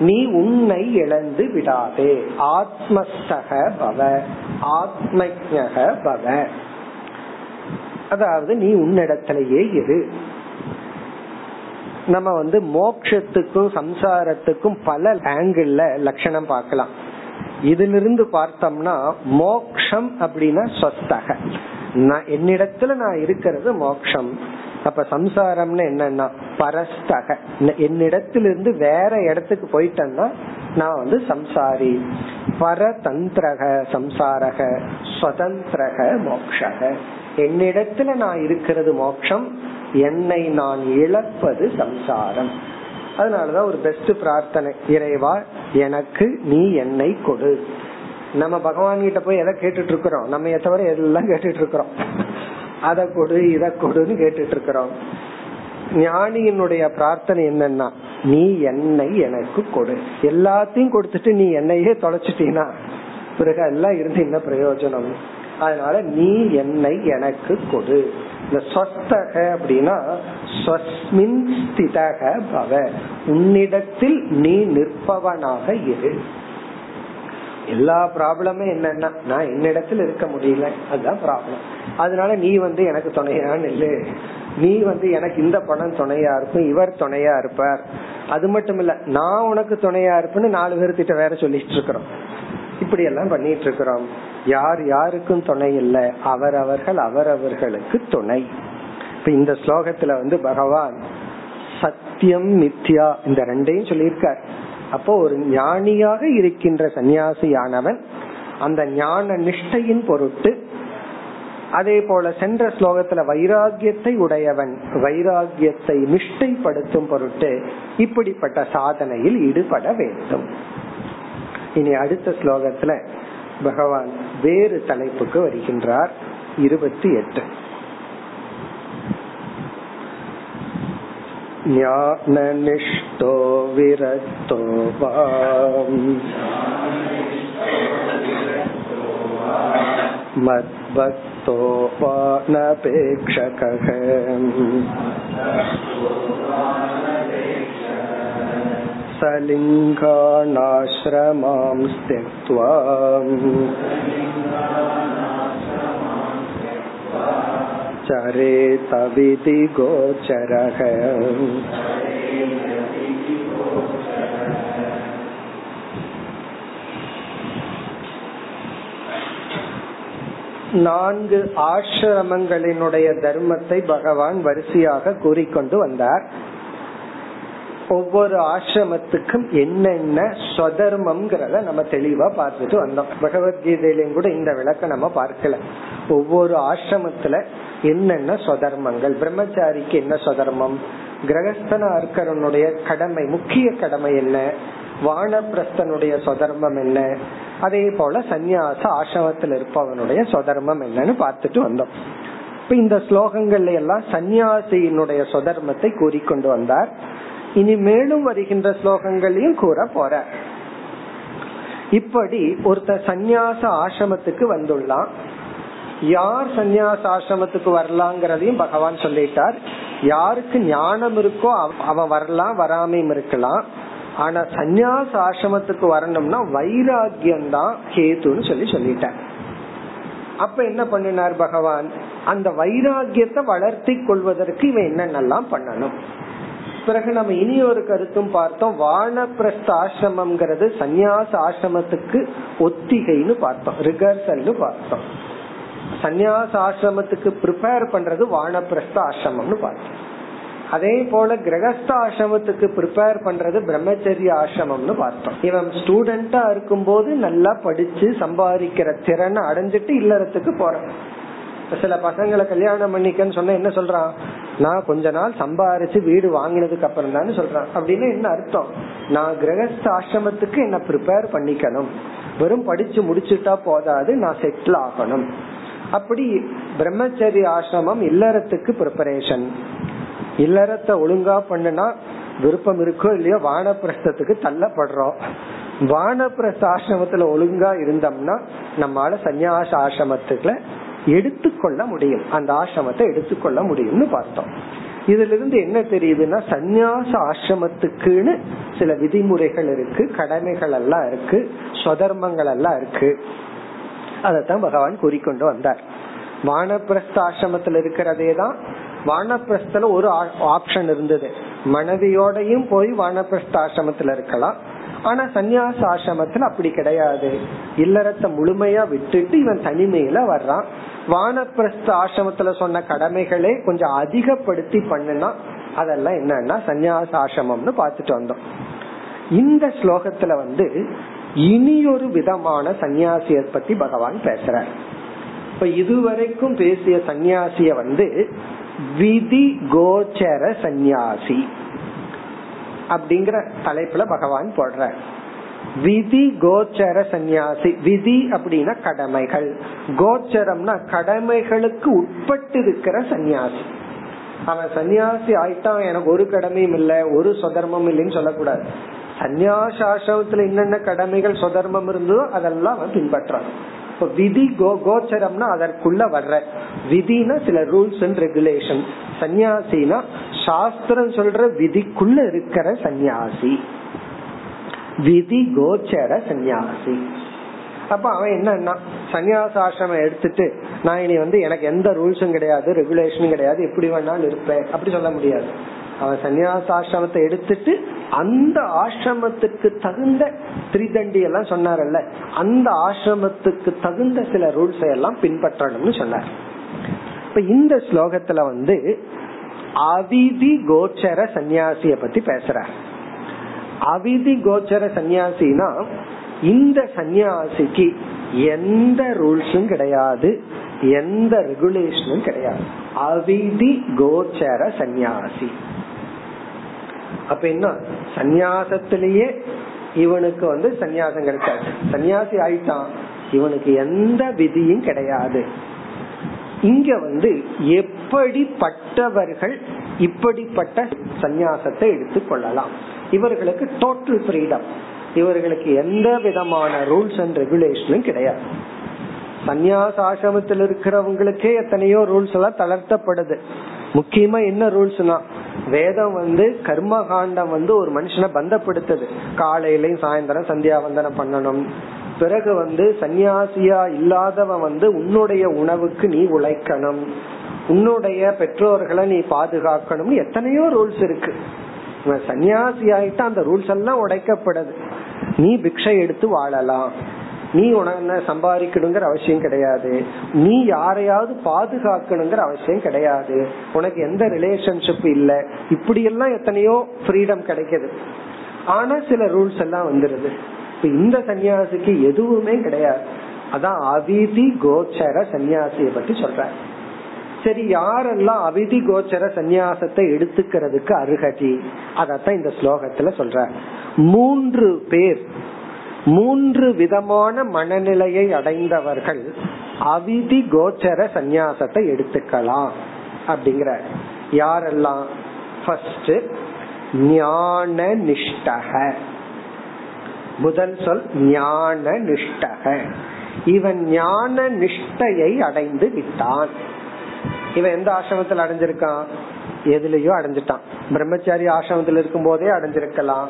நீ உன்னை இழந்து விடாதே. ஆத்மஸ்தக பவ. ஆத்மஜக பவ. அதாவது நீ உன்னிடத்திலேயே இரு. நம்ம வந்து மோக்ஷத்துக்கும் சம்சாரத்துக்கும் பல ஆங்கிள் லட்சணம் பார்க்கலாம். இதிலிருந்து பார்த்தோம்னா மோக்ஷம் அப்படின்னா சொத்தக. நான் என்னிடத்துல நான் இருக்கிறது மோக்ஷம். அப்ப சம்சாரம்னு என்னன்னா பரஸ்தக. என்னிடத்திலிருந்து வேற இடத்துக்கு போயிட்டேன்னா நான் வந்து சம்சாரி. பரதந்திரக சம்சாரக சுதந்திரக மோக்ஷக. என்னிடத்துல நான் இருக்கிறது மோக்ஷம் என்னை நான் இழப்பது சம்சாரம். அதனாலதான் ஒரு பெஸ்ட் பிரார்த்தனை. இறைவா எனக்கு நீ என்னை கொடு. நம்ம பகவான் கிட்ட போய் எதை கேட்டுட்டு இருக்கிறோம் நம்ம தவிர எல்லாம் கேட்டுட்டு இருக்கிறோம் அதை கொடு இத கொடுன்னு கேட்டுட்டு இருக்கிறோம் ஞானியினுடைய பிரார்த்தனை என்னன்னா நீ என்னை எனக்கு கொடு. எல்லாத்தையும் கொடுத்துட்டு நீ என்னையே தொலைச்சிட்டீனா? பிறகு எல்லாம் இருந்து என்ன பிரயோஜனம்? அதனால நீ என்னை எனக்கு கொடு. இந்த சொத்தக அப்படின்னா ஸ்வஸ்மின் ஸ்திதக பவ. உன்னிடத்தில் நீ நிற்பவனாக இரு. எல்லா ப்ராப்ளமும் என்னன்னா நான் என்னிடத்துல இருக்க முடியல. அதுதான் ப்ராப்ளம் அதனால நீ வந்து எனக்கு துணையான்னு இல்ல நீ வந்து எனக்கு இந்த படம் துணையா இருக்கும் இவர் துணையா இருப்பார். அது மட்டும் இல்ல நான் உனக்கு துணையா இருப்பேன்னு நாலு பேர்த்திட்ட வேற சொல்லிட்டு இருக்கிறோம். இப்படி எல்லாம் பண்ணிட்டு இருக்கிறோம். யார் யாருக்கும் துணை இல்லை அவரவர்கள் அவரவர்களுக்கு துணை. இப்ப இந்த ஸ்லோகத்துல வந்து பகவான் சத்தியம் மித்யா இந்த ரெண்டையும் சொல்லியிருக்கார். அப்போ ஒரு ஞானியாக இருக்கின்ற சன்னியாசியானவன் அந்த ஞான நிஷ்டையின் பொருட்டு அதே போல சென்ற ஸ்லோகத்துல வைராகியத்தை உடையவன் வைராகியத்தை நிஷ்டைப்படுத்தும் பொருட்டு இப்படிப்பட்ட சாதனையில் ஈடுபட வேண்டும். இனி அடுத்த ஸ்லோகத்துல பகவான் வேறு தலைப்புக்கு வருகின்றார் இருபத்தி எட்டு ज्ञाननिष्ठो विरक्तो वा मद्भक्तो वा नपेक्षकः सलिङ्गाणाश्रमां त्यक्त्वा चरेतविधि गोचरः நான்கு ஆசிரமங்களினுடைய தர்மத்தை பகவான் வரிசையாக கூறிக்கொண்டு வந்தார் ஒவ்வொரு ஆசிரமத்துக்கும் என்னென்ன ஸ்வதர்மம்ங்கிறத நம்ம தெளிவா பார்த்துட்டு வந்தோம். பகவத்கீதையிலும் கூட இந்த விளக்க நம்ம பார்க்கல. ஒவ்வொரு ஆசிரமத்துல என்னென்ன சொதர்மங்கள் பிரம்மச்சாரிக்கு என்ன சொதர்மம் கிரகஸ்தனா இருக்கிறனுடைய கடமை முக்கிய கடமை என்ன வானப்பிரஸ்தனுடைய சொதர்மம் என்ன அதே போல சந்நியாச ஆசிரமத்தில் இருப்பவனுடைய சொதர்மம் என்னன்னு பார்த்துட்டு வந்தோம். இப்ப இந்த ஸ்லோகங்கள்ல எல்லாம் சந்நியாசியினுடைய சொதர்மத்தை கூறிக்கொண்டு வந்தார். இனி மேலும் வருகின்ற ஸ்லோகங்களையும் கூற போற. இப்படி ஒருத்தர் சந்நியாச ஆசிரமத்துக்கு வந்துள்ளான். யார் சந்நியாச ஆசிரமத்துக்கு வரலாங்கிறதையும் பகவான் சொல்லிட்டார். யாருக்கு ஞானம் இருக்கோ அவன் வரலாம் வராமையும் இருக்கலாம். ஆனா சந்நியாச ஆசிரமத்துக்கு வரணும்னா வைராகியம் தான் கேதுன்னு சொல்லி சொல்லிட்டார். அப்ப என்ன பண்ணினார் பகவான்? அந்த வைராகியத்தை வளர்த்தி கொள்வதற்கு இவன் என்னென்னலாம் பண்ணணும்? பிறகு நம்ம இனி ஒரு கருத்தும் பார்த்தோம். வானப்பிரஸ்த ஆசிரமம்ங்கிறது சந்நியாச ஆசிரமத்துக்கு ஒத்திகைன்னு பார்த்தோம். ரிகர்சல் பார்த்தோம். சந்நியாச ஆசிரமத்துக்கு ப்ரிப்பேர் பண்றது வானப்பிரஸ்த ஆசிரமம்னு பார்த்தோம். அதே போல கிரகஸ்த ஆசிரமத்துக்கு ப்ரிப்பேர் பண்றது பிரம்மச்சரிய ஆசிரமம்னு பார்த்தோம். இவன் ஸ்டூடெண்டா இருக்கும் போது நல்லா படிச்சு சம்பாதிக்கிற திறனை அடைஞ்சிட்டு இல்லறத்துக்கு போறான். சில பசங்களை கல்யாணம் பண்ணிக்கன்னு சொன்ன என்ன சொல்றான்? நான் கொஞ்ச நாள் சம்பாரிச்சு வீடு வாங்கினதுக்கு அப்புறம் தான் சொல்றான். அப்படின்னு என்ன அர்த்தம்? நான் கிரகஸ்த ஆசிரமத்துக்கு என்ன ப்ரிப்பேர் பண்ணிக்கணும். வெறும் படிச்சு முடிச்சுட்டா போதாது நான் செட்டில் ஆகணும். அப்படி பிரம்மச்சரிய ஆசிரமம் இல்லறத்துக்கு ப்ரிப்பரேஷன் இல்லறத்தை ஒழுங்கா பண்ணுனா விருப்பம் இருக்கோ இல்லையோ வானப்பிரஸ்தத்துக்கு தள்ளப்படுறோம். வானப்பிரஸ்த ஆசிரமத்துல ஒழுங்கா இருந்தோம்னா நம்மளால சன்னியாச ஆசிரமத்துக்குள்ள எடுத்துக்கொள்ள முடியும். அந்த ஆசிரமத்தை எடுத்துக்கொள்ள முடியும்னு பார்த்தோம். இதுல இருந்து என்ன தெரியுதுன்னா சந்நியாச ஆசிரமத்துக்குன்னு சில விதிமுறைகள் இருக்கு கடமைகள் எல்லாம் இருக்கு சுதர்மங்கள் எல்லாம் இருக்கு. அதத்தான் பகவான் கூறிக்கொண்டு வந்தார். வானப்பிரஸ்த ஆசிரமத்துல இருக்கிறதே தான். வானப்பிரஸ்தல ஒரு ஆப்ஷன் இருந்தது. மனைவியோடையும் போய் வானப்பிரஸ்த ஆசிரமத்துல இருக்கலாம். ஆனா சந்நியாச ஆசிரமத்துல அப்படி கிடையாது. இல்லறத்தை முழுமையா விட்டுட்டு இவன் தனிமையில வர்றான். வானப்பிரஸ்த ஆசிரமத்துல சொன்ன கடமைகளே கொஞ்சம் அதிகப்படுத்தி பண்ணுனா அதெல்லாம் என்னன்னா சந்நியாச ஆசிரமம்னு பாத்துட்டு வந்தோம். இந்த ஸ்லோகத்துல வந்து இனி ஒரு விதமான சன்னியாசிய பத்தி பகவான் பேசுறார். இப்ப இதுவரைக்கும் பேசிய சன்னியாசிய வந்து விதி கோச்சர சந்நியாசி. அப்படிங்கிற தலைப்புல பகவான் போடுற விதி கோச்சர சந்நியாசி. விதி அப்படின்னா கடமைகள். கோச்சரம்னா கடமைகளுக்கு உட்பட்டு இருக்கிற சந்நியாசி. அவன் சன்னியாசி ஆயிட்டான் எனக்கு ஒரு கடமையும் இல்ல ஒரு சொதர்மம் இல்லைன்னு சொல்லக்கூடாது. சன்னியாசாசிரமத்துல என்னென்ன கடமைகள் சொதர்மம் இருந்ததோ அதெல்லாம் அவன் பின்பற்றான். இப்ப விதி கோ கோச்சரம்னா அதற்குள்ள வர்ற. விதினா சில ரூல்ஸ் அண்ட் ரெகுலேஷன் சன்னியாசினா சாஸ்திரம் சொல்ற விதிக்குள்ள இருக்கிற சந்நியாசி. விதி கோச்சர சன்னியாசி அப்ப அவன் என்னன்னா சன்னியாசாசிரமம் எடுத்துட்டு நான் இனி வந்து எனக்கு எந்த ரூல்ஸும் கிடையாது ரெகுலேஷனும் கிடையாது எப்படி வேணாலும் இருப்பேன் அப்படி சொல்ல முடியாது. அவன் சன்னியாசாசிரமத்தை எடுத்துட்டு அந்த ஆசிரமத்துக்கு தகுந்த திரிதண்டி எல்லாம் சொன்னாரல்ல அந்த ஆசிரமத்துக்கு தகுந்த சில ரூல்ஸ் எல்லாம் பின்பற்றணும்னு சொன்னார். இப்ப இந்த ஸ்லோகத்துல வந்து அவிதி கோச்சர சன்னியாசிய பத்தி பேசுற அவிதி கோச்சர சன்னியாசினா இந்த சந்நியாசிக்கு எந்த ரூல்ஸும் கிடையாது எந்த ரெகுலேஷனும் கிடையாது. அவிதி கோச்சர சந்நியாசி. அப்ப என்ன? சந்நியாசத்திலேயே இவனுக்கு வந்து சந்நியாசம் கிடைக்காது சன்னியாசி ஆயிட்டான். இவனுக்கு எந்த விதியும் கிடையாது. இங்க வந்து எப்படிப்பட்டவர்கள் இப்படிப்பட்ட சந்நியாசத்தை எடுத்துக் கொள்ளலாம்? இவர்களுக்கு டோட்டல் ஃப்ரீடம் இவர்களுக்கு எந்த விதமான ரூல்ஸ் அண்ட் ரெகுலேஷனும் கிடையாது. சந்நியாச ஆசிரமத்தில் இருக்கிறவங்களுக்கே எத்தனையோ ரூல்ஸ் எல்லாம் தளர்த்தப்படுது. முக்கியமா என்ன ரூல்ஸ்னா வேதம் வந்து கர்ம காண்டம் வந்து ஒரு மனுஷனை பந்தப்படுத்துது. காலையிலயும் சாயந்தரம் சந்தியாவந்தனம் பண்ணணும். பிறகு வந்து சன்னியாசியா இல்லாதவன் வந்து உன்னுடைய உணவுக்கு நீ உழைக்கணும். உன்னுடைய பெற்றோர்களை நீ பாதுகாக்கணும் எத்தனையோ ரூல்ஸ் இருக்கு. சன்னியாசி ஆயிட்டா அந்த ரூல்ஸ் எல்லாம் உடைக்கப்படுது. நீ பிக்ஷை எடுத்து வாழலாம். நீ உன சம்பாதிக்கணுங்கிற அவசியம் கிடையாது. நீ யாரையாவது பாதுகாக்கணுங்கிற அவசியம் கிடையாது. உனக்கு எந்த ரிலேஷன்ஷிப் இல்ல. இப்படி எல்லாம் எத்தனையோ ஃப்ரீடம் கிடைக்குது. ஆனா சில ரூல்ஸ் எல்லாம் வந்துருது. இப்ப இந்த சன்னியாசிக்கு எதுவுமே கிடையாது. அதான் அவிதி கோச்சர சன்னியாசிய பத்தி சொல்ற சரி யாரெல்லாம் அவிதி கோச்சர சந்நியாசத்தை எடுத்துக்கிறதுக்கு அருகதி? அதத்தான் இந்த ஸ்லோகத்துல சொல்ற மூன்று பேர் மூன்று விதமான மனநிலையை அடைந்தவர்கள் அவிதி கோச்சர சந்நியாசத்தை எடுத்துக்கலாம் அப்படிங்கிற யாரெல்லாம்? ஃபர்ஸ்ட் ஞான நிஷ்டக முதல் சொல் ஞான நிஷ்டக இவன் ஞான நிஷ்டையை அடைந்து விட்டான். இவன் எந்த ஆசிரமத்தில் அடைஞ்சிருக்கான்? எதுலயோ அடைஞ்சிட்டான். பிரம்மச்சாரி ஆசிரமத்தில் இருக்கும் போதே அடைஞ்சிருக்கலாம்.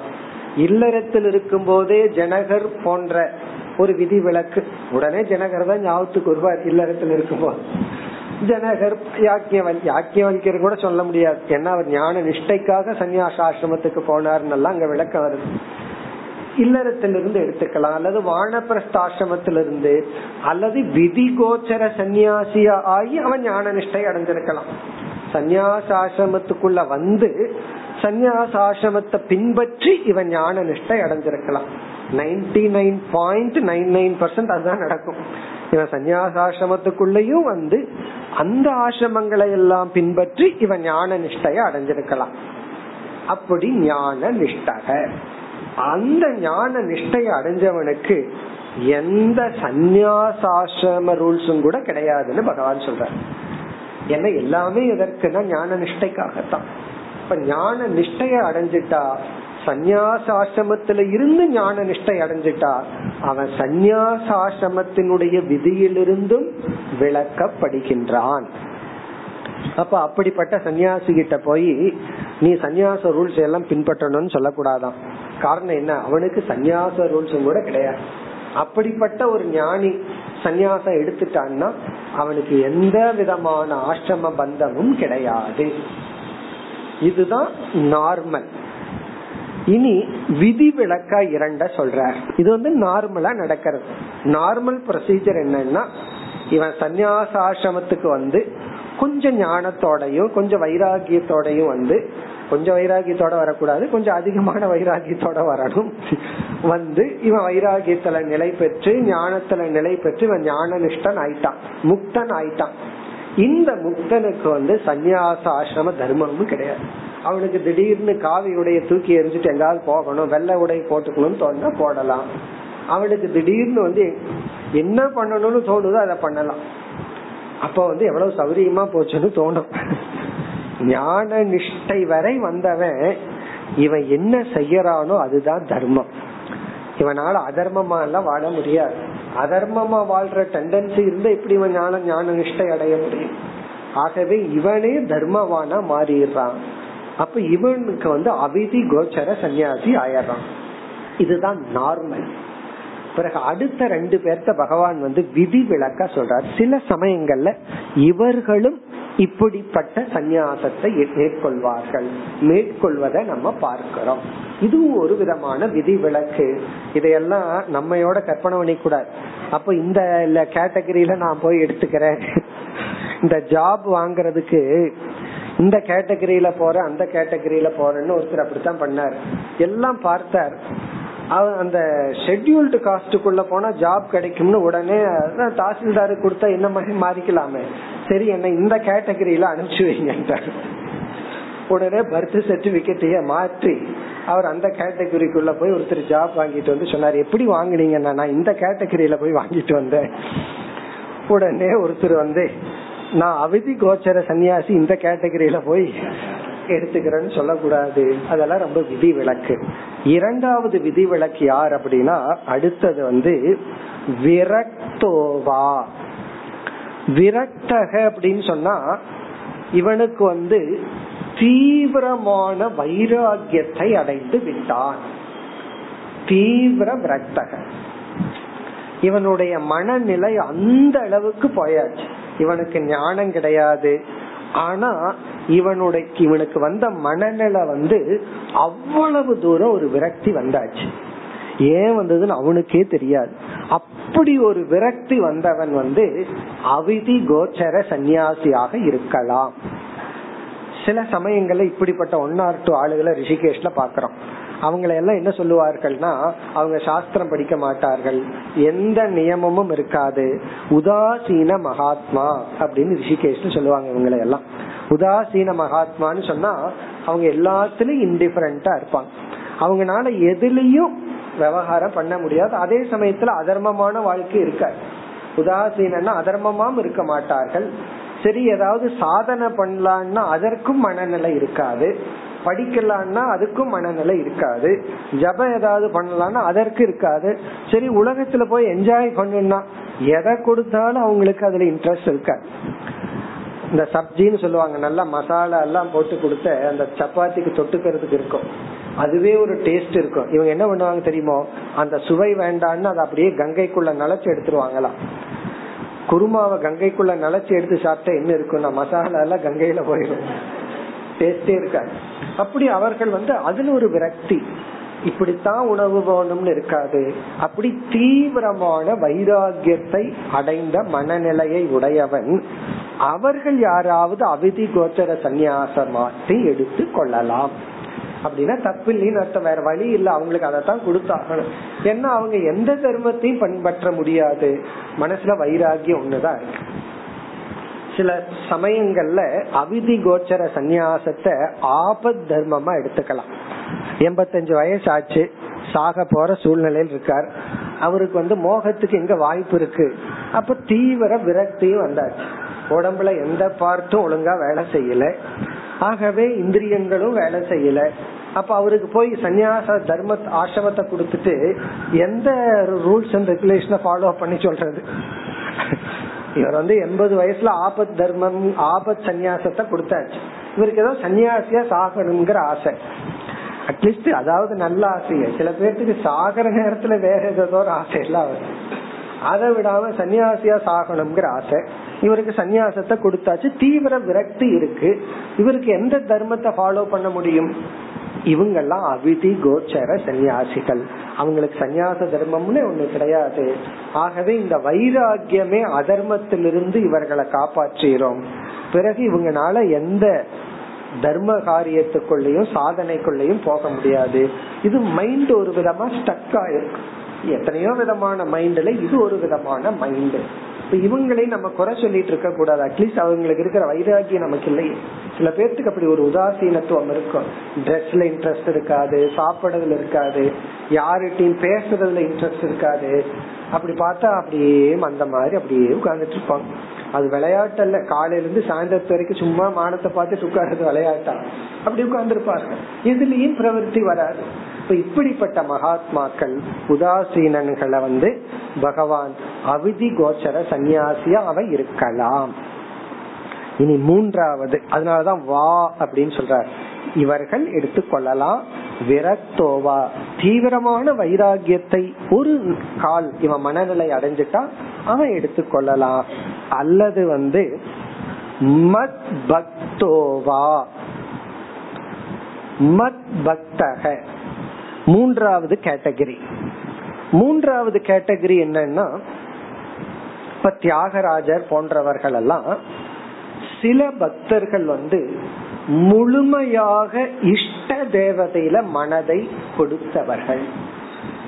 இல்லறத்தில் இருக்கும் போதே ஜனகர் போன்ற ஒரு விதி விளக்கு உடனே ஜனகர் தான் ஞாபகத்துக்கு வருவார் இல்லறத்தில் இருக்கும் போது ஜனகர் யாக்கியவன் யாக்கியவன்கர் கூட சொல்ல முடியாது. ஏன்னா அவர் ஞான நிஷ்டைக்காக சன்னியாச ஆசிரமத்துக்கு அங்க விளக்க வருது. இல்லறத்திலிருந்து எடுத்துக்கலாம் அல்லது வானப்பிரஸ்தாசிரமத்திலிருந்து அல்லது விதி கோச்சர சன்னியாசியா ஆகி அவன் ஞான நிஷ்டை அடைஞ்சிருக்கலாம் சந்நியாசாசிரமத்துக்குள்ள வந்து சந்நியாசாசிரமத்தை பின்பற்றி இவன் ஞான நிஷ்டை அடைஞ்சிருக்கலாம். Ninety nine point nine nine percent அதுதான் நடக்கும். இவன் சந்நியாசாசிரமத்துக்குள்ளயும் வந்து அந்த ஆசிரமங்களை எல்லாம் பின்பற்றி இவன் ஞான நிஷ்டைய அடைஞ்சிருக்கலாம். அப்படி ஞான நிஷ்டக. அந்த ஞான நிஷ்டைய அடைஞ்சவனுக்கு எந்த சந்நியாசாசிரம ரூல்ஸும் கூட கிடையாதுன்னு பகவான் சொல்றார். ஏன்னா எல்லாமே எதற்குன்னா ஞான நிஷ்டைக்காகத்தான். இப்ப ஞான நிஷ்டைய அடைஞ்சிட்டா சந்நியாசாசிரமத்துல இருந்து ஞான நிஷ்டை அடைஞ்சிட்டா அவன் சந்நியாசாசிரமத்தினுடைய விதியிலிருந்தும் விளக்கப்படுகின்றான். அப்ப அப்படிப்பட்ட சன்னியாசி கிட்ட போய் நீ சன்னியாச ரூல்ஸ் எல்லாம் பின்பற்றணும்னு சொல்லக்கூடாதான். காரணம் என்ன? அவனுக்கு சந்நியாச ரூல்ஸும் கூட கிடையாது. அப்படிப்பட்ட ஒரு ஞானி சந்நியாசம் எடுத்துட்டான்னா அவனுக்கு எந்த விதமான ஆசிரம பந்தமும் கிடையாது. இதுதான் நார்மல் இனி விதி விளக்கா இரண்ட சொல்ற இது வந்து நார்மலா நடக்கிறது. நார்மல் ப்ரொசீஜர் என்னன்னா இவன் சந்நியாசாசிரமத்துக்கு வந்து கொஞ்சம் ஞானத்தோடையும் கொஞ்சம் வைராகியத்தோடையும் வந்து கொஞ்சம் வைராகியத்தோட வரக்கூடாது கொஞ்சம் அதிகமான வைராகியத்தோட வரணும். வந்து இவன் வைராகியத்துல நிலை பெற்று ஞானத்துல நிலை பெற்று இவன் ஞான நிஷ்டன் ஆயிட்டான் முக்தன் ஆயிட்டான். இந்த முக்தனுக்கு வந்து சந்நியாச ஆசிரம தர்மமும் கிடையாது. அவனுக்கு திடீர்னு காவி உடைய தூக்கி எரிஞ்சிட்டு எங்காவது போகணும் வெள்ளை உடை போட்டுக்கணும்னு தோணுனா போடலாம். அவனுக்கு திடீர்னு வந்து என்ன பண்ணணும்னு தோணுதோ அதை பண்ணலாம். அப்ப வந்து எவ்வளவு சௌரியமா போச்சுன்னு தோணும். ஞான நிஷ்டை வரை வந்தவன் இவன் என்ன செய்யறானோ அதுதான் தர்மம். இவனால அதர்மமா எல்லாம் வாழ முடியாது. அதர்மமா வாழ்ற டெண்டன்சி இருந்தா எப்படி இவன் ஞான ஞான நிஷ்டை அடைய முடியும்? ஆகவே இவனே தர்மவானா மாறிடுறான். அப்ப இவனுக்கு வந்து அவிதி கோச்சர சன்னியாசி ஆயிடுறான். இதுதான் நார்மல் பிறகு அடுத்த ரெண்டு பேர்த்த பகவான் வந்து விதி விளக்க சொல்றார். சில சமயங்கள்ல இவர்களும் இப்படிப்பட்ட சந்நியாசத்தை மேற்கொள்வார்கள். மேற்கொள்வதை நம்ம பார்க்கிறோம். இதுவும் ஒரு விதமான விதி விளக்கு இதையெல்லாம் நம்மையோட கற்பனை பண்ணிக்கூடாது. அப்ப இந்த கேட்டகரியில நான் போய் எடுத்துக்கிறேன். இந்த ஜாப் வாங்குறதுக்கு இந்த கேட்டகரியில போற அந்த கேட்டகரியில போறேன்னு ஒருத்தர் அப்படித்தான் பண்ணார். எல்லாம் பார்த்தார். அந்த ஷெட்யூல்டு காஸ்டுக்குள்ள போனா ஜாப் கிடைக்கும்னு உடனே தாசில்தாரு கொடுத்தா என்ன மாதிரி மாறிக்கலாமே? சரி என்ன இந்த கேட்டகரியில அனுப்பிச்சு வைங்க உடனே பர்த் சர்டிபிகேட்டைய மாற்றி அவர் அந்த கேட்டகரிக்குள்ள போய் ஒருத்தர் ஜாப் வாங்கிட்டு வந்து சொன்னார் எப்படி வாங்கினீங்கன்னா நான் இந்த கேட்டகரியில போய் வாங்கிட்டு வந்தேன். உடனே ஒருத்தர் வந்து நான் அவதி கோச்சர சன்னியாசி இந்த கேட்டகரியில போய் எடுத்துக்கிறேன்னு சொல்லக்கூடாது. அதெல்லாம் ரொம்ப விதி விளக்கு இரண்டாவது விதி விளக்கு யார் அப்படின்னா அடுத்தது வந்து விரக்தோவா. விரக்தக அப்படின்னு சொன்னா இவனுக்கு வந்து தீவிரமான வைராகியத்தை அடைந்து விட்டான். தீவிர விரக்தக. இவனுடைய மனநிலை அந்த அளவுக்கு போயாச்சு. இவனுக்கு ஞானம் கிடையாது. ஆனா இவனுடைய இவனுக்கு வந்த மனநிலை வந்து அவ்வளவு தூரம் ஒரு விரக்தி வந்தாச்சு. ஏன் வந்ததுன்னு அவனுக்கே தெரியாது. அப்படி ஒரு விரக்தி வந்தவன் வந்து அவிதி கோச்சர சந்நியாசியாக இருக்கலாம். சில சமயங்கள்ல இப்படிப்பட்ட ஒன் ஆர் டூ ஆளுகளை ரிஷிகேஷ்ல பாக்குறோம் அவங்களை எல்லாம் என்ன சொல்லுவார்கள்னா அவங்க சாஸ்திரம் படிக்க மாட்டார்கள். எந்த நியமமும் இருக்காது. உதாசீன மகாத்மா அப்படின்னு ரிஷிகேஷ்னு சொல்லுவாங்க இவங்களை எல்லாம் உதாசீன மகாத்மான்னு சொன்னா அவங்க எல்லாத்துலயும் இன்டிஃபரண்டா இருப்பாங்க. அவங்கனால எதுலயும் விவகாரம் பண்ண முடியாது. அதே சமயத்துல அதர்மமான வாழ்க்கை இருக்க உதாசீனா அதர்மமாம் இருக்க மாட்டார்கள். சரி ஏதாவது சாதனை பண்ணலான்னா அதற்கும் மனநிலை இருக்காது. படிக்கலான்னா அதுக்கும் மனநிலை இருக்காது. ஜபம் ஏதாவது பண்ணலாம்னா அதற்கு இருக்காது. சரி உலகத்துல போய் என்ஜாய் பண்ணுனா எதை கொடுத்தாலும் அவங்களுக்கு அதுல இன்ட்ரெஸ்ட் இருக்காது. இந்த சப்ஜின்னு சொல்லுவாங்க நல்லா மசாலா எல்லாம் போட்டு கொடுத்த அந்த சப்பாத்திக்கு தொட்டுக்கிறதுக்கு இருக்கும். அதுவே ஒரு டேஸ்ட் இருக்கும். இவங்க என்ன பண்ணுவாங்க தெரியுமோ அந்த சுவை வேண்டான்னு அதை அப்படியே கங்கைக்குள்ள நிலச்சி எடுத்துருவாங்களாம். குருமாவை கங்கைக்குள்ள நிலச்சி எடுத்து சாப்பிட்டா என்ன இருக்கும்னா மசாலா எல்லாம் கங்கையில போயிடும். டேஸ்டே இருக்காது. அப்படி அவர்கள் வந்து அதுல ஒரு விரக்தி. இப்படித்தான் உணவு வேணும்னு இருக்காது. அப்படி தீவிரமான வைராகியத்தை அடைந்த மனநிலையை உடையவன் அவர்கள் யாராவது அவிதி கோச்சர சந்நியாசமாட்டி எடுத்து கொள்ளலாம். அப்படின்னா தப்பு இல்லைன்னு அர்த்தம். வேற வழி இல்ல. அவங்களுக்கு அதைத்தான் கொடுத்தாகணும். ஏன்னா அவங்க எந்த தர்மத்தையும் பின்பற்ற முடியாது. மனசுல வைராகியம் ஒண்ணுதான் இருக்கு. சில சமயங்கள்ல அவிதி கோச்சர சந்நியாசத்தை ஆபத் தர்மமா எடுத்துக்கலாம். எண்பத்தஞ்சு வயசு ஆச்சு சாக போற சூழ்நிலையில் இருக்கார். அவருக்கு வந்து மோகத்துக்கு எங்க வாய்ப்பு இருக்கு. அப்ப தீவிர விரக்தியும் வந்தாச்சு. உடம்புல எந்த பார்ட்டும் ஒழுங்கா வேலை செய்யல. ஆகவே இந்திரியங்களும் வேலை செய்யல. அப்ப அவருக்கு போய் சன்னியாச தர்ம ஆசிரமத்தை கொடுத்துட்டு எந்த ரூல்ஸ் அண்ட் ரெகுலேஷனை ஃபாலோ பண்ணி சொல்றது? இவர் வந்து எண்பது வயசுல ஆபத் தர்மம் ஆபத் சன்னியாசத்தை கொடுத்தாச்சு. இவருக்கு ஏதோ சன்னியாசியா சாகணுங்கிற ஆசை. அட்லீஸ்ட் அதாவது நல்ல ஆசைய சில பேர்த்துக்கு சாகர நேரத்துல வேற ஏதோ ஒரு ஆசை எல்லாம் வரும் அதை விடாம சன்னியாசியா சாகணுங்கிற ஆசை. இவருக்கு சன்னியாசத்தை கொடுத்தாச்சு. தீவிர விரக்தி இருக்கு. இவருக்கு எந்த தர்மத்தை ஃபாலோ பண்ண முடியும்? இவங்கெல்லாம் அவிதி கோச்சர சன்னியாசிகள். அவங்களுக்கு சன்னியாச தர்மம்னு ஒண்ணு கிடையாது. ஆகவே இந்த வைராகியமே அதர்மத்திலிருந்து இவர்களை காப்பாற்றுகிறோம். பிறகு இவங்கனால எந்த தர்ம காரியத்துக்குள்ளயும் சாதனைக்குள்ளயும் போக முடியாது. இது மைண்ட் ஒரு விதமா ஸ்டக் ஆயிருக்கு எத்தனையோ விதமான மைண்ட்ல இது ஒரு விதமான மைண்ட் இவங்களையும் நம்ம குறை சொல்லிட்டு இருக்க கூடாது. அட்லீஸ்ட் அவங்களுக்கு இருக்கிற வைராகியம் நமக்கு இல்லையே சில பேர்த்துக்கு அப்படி ஒரு உதாசீனத்துவம் இருக்கும். ட்ரெஸ்ல இன்ட்ரெஸ்ட் இருக்காது சாப்பிடுறதுல இருக்காது யாருகிட்டையும் பேசுறதுல இன்ட்ரெஸ்ட் இருக்காது. அப்படி பார்த்தா அப்படியே அந்த மாதிரி அப்படியே உட்கார்ந்துட்டு இருப்பாங்க. அது விளையாட்டு அல்ல காலையில இருந்து சாயந்தரத்து வரைக்கும் சும்மா மானத்தை பார்த்துட்டு உட்கார்றது விளையாட்டா? அப்படி உட்கார்ந்துருப்பார்கள் இதுலயும் பிரவருத்தி வராது. இப்ப இப்படிப்பட்ட மகாத்மாக்கள் உதாசீனன்களை வந்து பகவான் அவிதி கோச்சர சன்னியாசியா அவ இருக்கலாம். இனி மூன்றாவது அதனாலதான் வா அப்படின்னு சொல்றார். இவர்கள் எடுத்துக்கொள்ளலாம் விரக்தோவா தீவிரமான வைராகியத்தை ஒரு கால் இவன் மனநிலை அடைஞ்சிட்டா அவன் எடுத்துக்கொள்ளலாம் அல்லது வந்து மத் பக்தோவா? மத் பக்தக. மூன்றாவது கேட்டகரி. மூன்றாவது கேட்டகரி என்னன்னா இப்ப தியாகராஜர் போன்றவர்கள் எல்லாம் சில பக்தர்கள் வந்து முழுமையாக இஷ்ட தேவதையில மனதை கொடுத்தவர்கள்.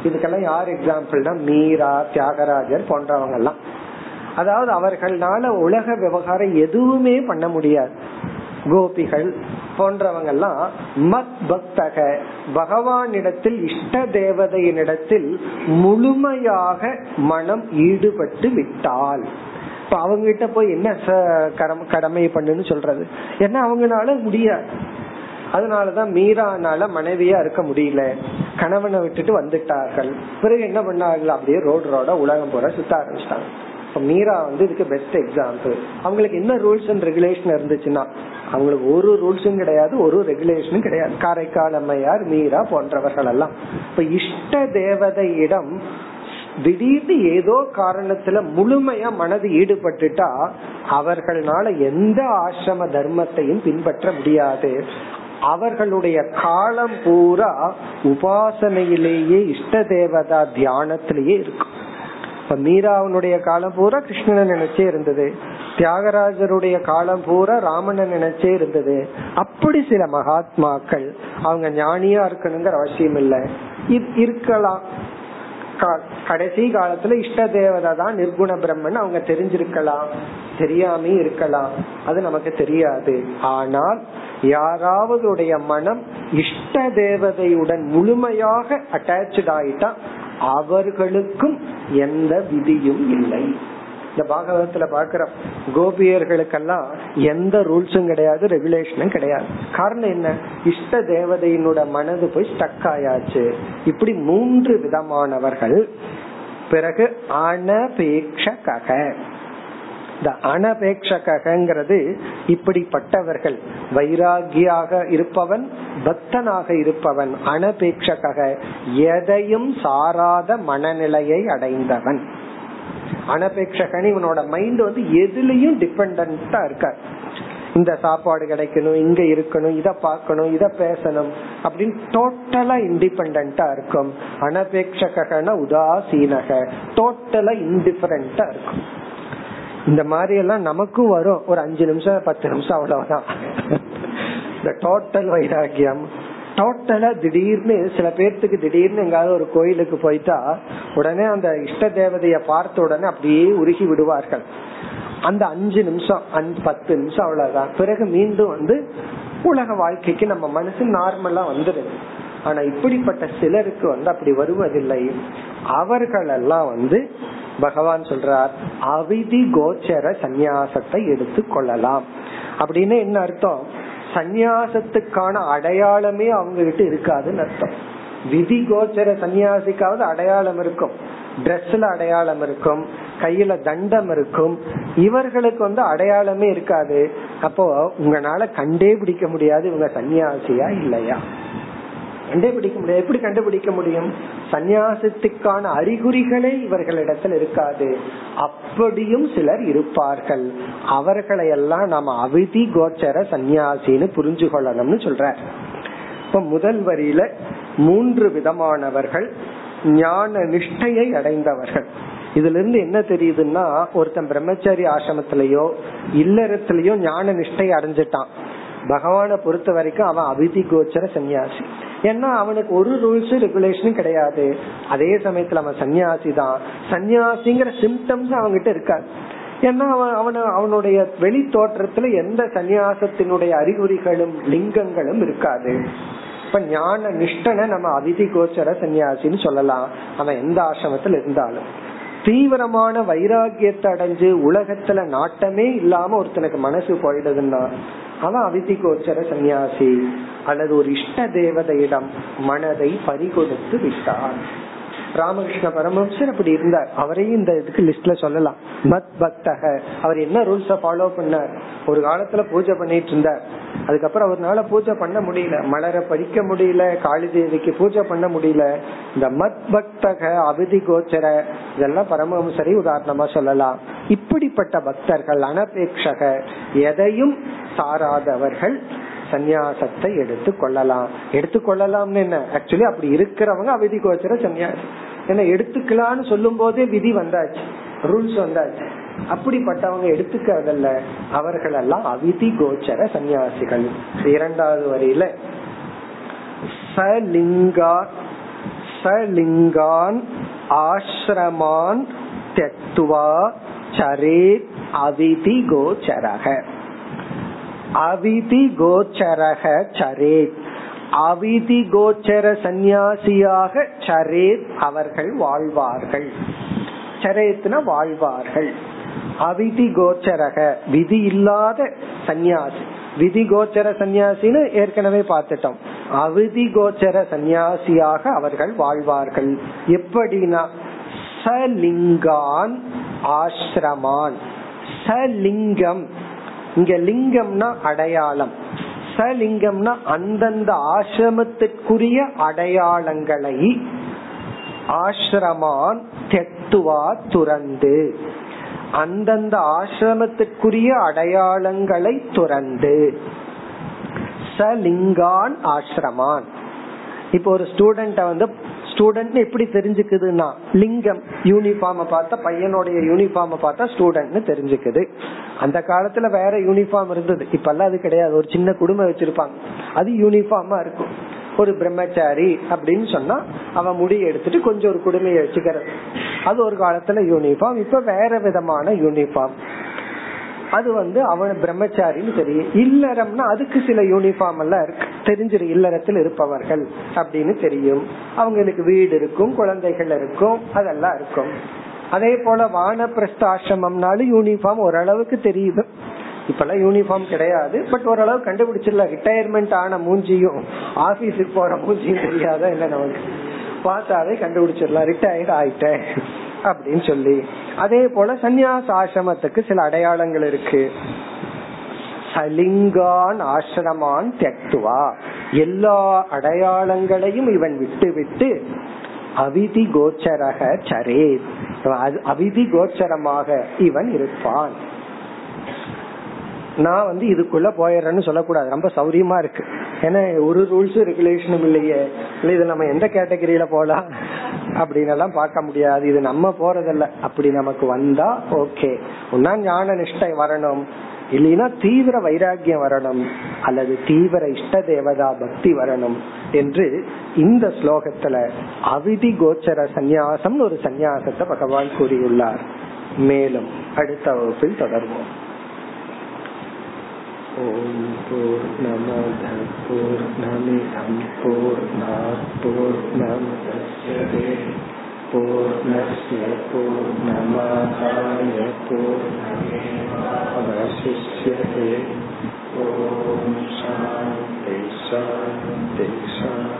இதுக்கெல்லாம் யார் எக்ஸாம்பிள்னா மீரா தியாகராஜர் போன்றவங்க எல்லாம் அதாவது அவர்களால உலக விவகாரம் எதுவுமே பண்ண முடியாது. கோபிகள் போன்றவங்க எல்லாம் மத் பக்தக. பகவானிடத்தில் இஷ்ட தேவதையினிடத்தில் முழுமையாக மனம் ஈடுபட்டு விட்டால். இப்ப அவங்க கிட்ட போய் என்ன கடமை பண்ணுன்னு சொல்றது? ஏன்னா அவங்கனால முடியாது. அதனாலதான் மீரானால மனைவியா இருக்க முடியல. கணவனை விட்டுட்டு வந்துட்டார்கள். பிறகு என்ன பண்ணார்கள்? அப்படியே ரோடு ரோட உலகம் போற சுத்த ஆரம்பிச்சிட்டாங்க. மீரா வந்து இதுக்கு பெஸ்ட் எக்ஸாம்பிள் அவங்களுக்கு என்ன ரூல்ஸ் அண்ட் ரெகுலேஷன் இருந்துச்சுன்னா அவங்களுக்கு ஒரு ரூல்ஸும் கிடையாது ஒரு ரெகுலேஷனும் கிடையாது. காரைக்கால் அம்மையார் மீரா போன்றவர்கள் எல்லாம். இப்ப இஷ்ட தேவதையிடம் திடீர்னு ஏதோ காரணத்துல முழுமையா மனது ஈடுபட்டுட்டா அவர்களால எந்த ஆசிரம தர்மத்தையும் பின்பற்ற முடியாது. அவர்களுடைய காலம் பூரா உபாசனையிலேயே இஷ்ட தேவதா தியானத்திலேயே இருக்கும். இப்ப மீராவனுடைய காலம் பூரா கிருஷ்ணனை நினைச்சே இருந்தது. தியாகராஜருடைய காலம் பூரா ராமனை நினைச்சே இருந்தது. அப்படி சில மகாத்மாக்கள் அவங்க ஞானியா இருக்கணுங்கிற அவசியம் இல்லை. இருக்கலாம். கடைசி காலத்துல இஷ்ட தேவதை தான் நிர்குண பிரம்மன் அவங்க தெரிஞ்சிருக்கலாம். தெரியாம இருக்கலாம். அது நமக்கு தெரியாது. ஆனால் யாராவது மனம் இஷ்ட தேவதையுடன் முழுமையாக அட்டாச்சு ஆயிட்டா அவர்களுக்கும் எந்த விதியும் இல்லை. இந்த பாகவதத்துல பாக்குறோம் கோபியர்களுக்கெல்லாம் எந்த ரூல்ஸும் கிடையாது ரெகுலேஷனும் கிடையாது. காரணம் என்ன? இஷ்ட தேவதையினோட மனது போய் ஸ்டக் ஆயாச்சு. இப்படி மூன்று விதமானவர்கள். பிறகு அனபேக்ஷக இந்த அனபேக்ஷகிறது இப்படிப்பட்டவர்கள். வைராகியாக இருப்பவன் பக்தனாக இருப்பவன் அனபேட்சக எதையும் சாராத மனநிலையை அடைந்தவன். அனபேட்சகன் இவனோட மைண்ட் வந்து எதுலயும் டிபெண்டா இருக்கார். இந்த சாப்பாடு கிடைக்கணும் இங்க இருக்கணும் இத பார்க்கணும் இத பேசணும் அப்படின்னு டோட்டலா இண்டிபெண்டா இருக்கும். அனபேட்சகன உதாசீனக டோட்டலா இன்டிஃபரண்டா இருக்கும். இந்த மாதிரி எல்லாம் நமக்கும் வரும். ஒரு அஞ்சு நிமிஷம் பத்து நிமிஷம் அவ்வளவுதான். இந்த டோட்டல் வைராக்கியம் டோட்டலா திடீர்னு சில பேர்த்துக்கு திடீர்னு எங்காவது ஒரு கோயிலுக்கு போயிட்டா உடனே அந்த இஷ்ட தேவதைய பார்த்த உடனே அப்படியே உருகி விடுவார்கள். அந்த அஞ்சு நிமிஷம் பத்து நிமிஷம் அவ்வளவுதான். பிறகு மீண்டும் வந்து உலக வாழ்க்கைக்கு நம்ம மனசு நார்மலா வந்துடுது. ஆனா இப்படிப்பட்ட சிலருக்கு வந்து அப்படி வருவதில்லை. அவர்கள் எல்லாம் வந்து பகவான் சொல்றார் அவிதி கோச்சர சந்நியாசத்தை எடுத்து கொள்ளலாம். அப்படின்னு என்ன அர்த்தம்? சந்நியாசத்துக்கான அடையாளமே அவங்க கிட்ட இருக்காதுன்னு அர்த்தம். விதி கோச்சர சன்னியாசிக்காவது அடையாளம் இருக்கும். ட்ரெஸ்ல அடையாளம் இருக்கும். கையில தண்டம் இருக்கும். இவர்களுக்கு வந்து அடையாளமே இருக்காது. அப்போ உங்களால கண்டே பிடிக்க முடியாது இவங்க சன்னியாசியா இல்லையா? கண்டுபிடிக்க முடியாது எப்படி கண்டுபிடிக்க முடியும்? சந்நியாசத்துக்கான அறிகுறிகளே இவர்களிடத்தில் இருக்காது. அப்படியும் சிலர் இருப்பார்கள். அவர்களை எல்லாம் நாம அவிதி கோச்சர சந்நியாசின்னு புரிஞ்சு கொள்ளணும்னு சொல்ற இப்ப முதல் வரியில மூன்று விதமானவர்கள் ஞான நிஷ்டையை அடைந்தவர்கள். இதுல இருந்து என்ன தெரியுதுன்னா ஒருத்தன் பிரம்மச்சாரி ஆசிரமத்திலயோ இல்லறத்திலயோ ஞான நிஷ்டை அடைஞ்சிட்டான். பகவான பொறுத்த வரைக்கும் அவன் அபிதி கோச்சர சன்னியாசி ஏன்னா அவனுக்கு ஒரு ரூல்ஸ் ரெகுலேஷனும் கிடையாது. அதே சமயத்துல அவன் சன்னியாசி தான். சன்னியாசிங்கிற சிம்டம்ஸ் அவன்கிட்ட இருக்காது. ஏன்னா அவன் அவன அவனுடைய வெளி தோற்றத்துல எந்த சன்னியாசத்தினுடைய அறிகுறிகளும் லிங்கங்களும் இருக்காது. இப்ப ஞான நிஷ்டனை நம்ம அதிதி கோச்சர சன்னியாசின்னு சொல்லலாம். அவன் எந்த ஆசிரமத்தில் இருந்தாலும். தீவிரமான வைராகியத்தை அடைஞ்சு உலகத்துல நாட்டமே இல்லாம ஒருத்தனுக்கு மனசு போயிடுதுன்னா அவன் அவிதி கோச்சர சன்னியாசி அல்லது ஒரு இஷ்ட தேவதையிடம் மனதை பறிகொடுத்து விட்டார். ராமகிருஷ்ண பரமஹம்சர் அப்படி இருந்தார். அவரையும் இந்த இதுக்கு லிஸ்ட்ல சொல்லலாம். மத் பக்தக அவர் என்ன ரூல்ஸ ஃபாலோ பண்ணார்? ஒரு காலத்துல பூஜை பண்ணிட்டு இருந்தார். அதுக்கப்புறம் அவர்னால பூஜை பண்ண முடியல. மலரை படிக்க முடியல. காளி தேவிக்கு பூஜை பண்ண முடியல. இந்த மத் பக்தக அவிதி கோச்சர இதெல்லாம் பரமஹம்சரை உதாரணமா சொல்லலாம். இப்படிப்பட்ட பக்தர்கள் அனபேட்சக எதையும் சாராதவர்கள் சந்நியாசத்தை எடுத்து கொள்ளலாம். எடுத்து கொள்ளலாம்னு என்ன? ஆக்சுவலி அப்படி இருக்கிறவங்க அவிதி கோச்சர சன்னியாசி ஏன்னா எடுத்துக்கலாம்னு சொல்லும் போதே விதி வந்தாச்சு. ரூல்ஸ் வந்தாச்சு. அப்படிப்பட்டவங்க எடுத்துக்கிறதல்ல. அவர்கள் எல்லாம் அவிதி கோச்சர சன்னியாசிகள் இரண்டாவது வரியில. சலிங்கா சலிங்கான் ஆசிரமான் தெத்துவா சரே அவிதி கோச்சரக. அவிதி கோச்சரக சரேத். அவிதி கோச்சர சந்நியாசியாக சரேத் அவர்கள் வாழ்வார்கள். சரேத்ன வாழ்வார்கள். அவிதி கோச்சரக விதி இல்லாத சந்நியாசி. விதி கோச்சர சந்நியாசின்னு ஏற்கனவே பார்த்துட்டோம். அவிதி கோச்சர சந்நியாசியாக அவர்கள் வாழ்வார்கள். எப்படின்னா சலிங்கான் ஆசிரமான். சலிங்கம் இங்க லிங்கம்னா அடையாளம். சலிங்கம்னா அந்தந்த ஆசிரமத்திற்குரிய அடையாளங்களை ஆசிரமான் தெத்துவா துறந்து அந்தந்த ஆசிரமத்திற்குரிய அடையாளங்களை துறந்து சலிங்கான் ஆசிரமான். இப்போ ஒரு ஸ்டூடெண்ட வந்து ஸ்டூடெண்ட் எப்படி தெரிஞ்சுக்குதுன்னா லிங்கம் யூனிஃபார்ம் பார்த்தா பையனுடைய யூனிஃபார்ம் பார்த்தா ஸ்டூடெண்ட்னு தெரிஞ்சுக்குது. அந்த காலத்துல வேற யூனிஃபார்ம் இருந்தது. இப்ப எல்லாம் அது கிடையாது. ஒரு சின்ன குடும்பம் வச்சிருப்பாங்க. அது யூனிஃபார்மா இருக்கும். ஒரு பிரம்மச்சாரி அப்படின்னு சொன்னா அவன் முடி எடுத்துட்டு கொஞ்சம் ஒரு குடுமையை வச்சுக்கிறது. அது ஒரு காலத்துல யூனிஃபார்ம் இப்ப வேற விதமான யூனிஃபார்ம் அது வந்து அவன் பிரம்மச்சாரின்னு தெரியும் இல்லறம்னா அதுக்கு சில யூனிஃபார்ம் எல்லாம் இருக்கு. தெரிஞ்சிரு இல்லறத்தில் இருப்பவர்கள் அப்படின்னு தெரியும். அவங்களுக்கு வீடு இருக்கும் குழந்தைகள் இருக்கும் அதெல்லாம் இருக்கும். அதே போல வானப்பிரஸ்த ஆசிரமம்னாலும் யூனிஃபார்ம் ஓரளவுக்கு தெரியுது. இப்பெல்லாம் யூனிஃபார்ம் கிடையாது பட் ஓரளவு கண்டுபிடிச்சிடல ரிட்டையர்மெண்ட் ஆன மூஞ்சியும் ஆபீஸுக்கு போற மூஞ்சியும் தெரியாத என்ன நமக்கு? பார்த்தாவே கண்டுபிடிச்சிடலாம். ரிட்டையர்ட் ஆயிட்டேன். அப்படின்னு சொல்லி. அதே போல சந்நியாச ஆசிரமத்துக்கு சில அடையாளங்கள் இருக்கு. சலிங்கான் ஆசிரமான் தெக்துவா எல்லா அடையாளங்களையும் இவன் விட்டு விட்டு அவிதி கோச்சரக சரே அவிதி கோச்சரமாக இவன் இருப்பான். நான் வந்து இதுக்குள்ள போயிடுறேன்னு சொல்லக்கூடாது. ரொம்ப சௌரியமா இருக்கு. ஏன்னா ஒரு ரூல்ஸும் ரெகுலேஷனும் இல்லையே. இல்ல இது நம்ம எந்த கேட்டகரியில போலாம் அப்படின்னு எல்லாம் பார்க்க முடியாது. இது நம்ம போறதில்ல. அப்படி நமக்கு வந்தா ஓகே ஒன்னா ஞான நிஷ்டை வரணும். இல்லைன்னா தீவிர வைராகியம் வரணும். அல்லது தீவிர இஷ்ட தேவதா பக்தி வரணும் என்று இந்த ஸ்லோகத்துல அவிதி கோச்சர சந்நியாசம் ஒரு சந்நியாசத்தை பகவான் கூறியுள்ளார். மேலும் அடுத்த வகுப்பில் தொடர்வோம். ॐ पूर्णमदः पूर्णमिदं पूर्णात् पूर्णमुदच्यते पूर्णस्य पूर्णमादाय पूर्णमेवावशिष्यते ॐ शान्ति शान्ति शान्ति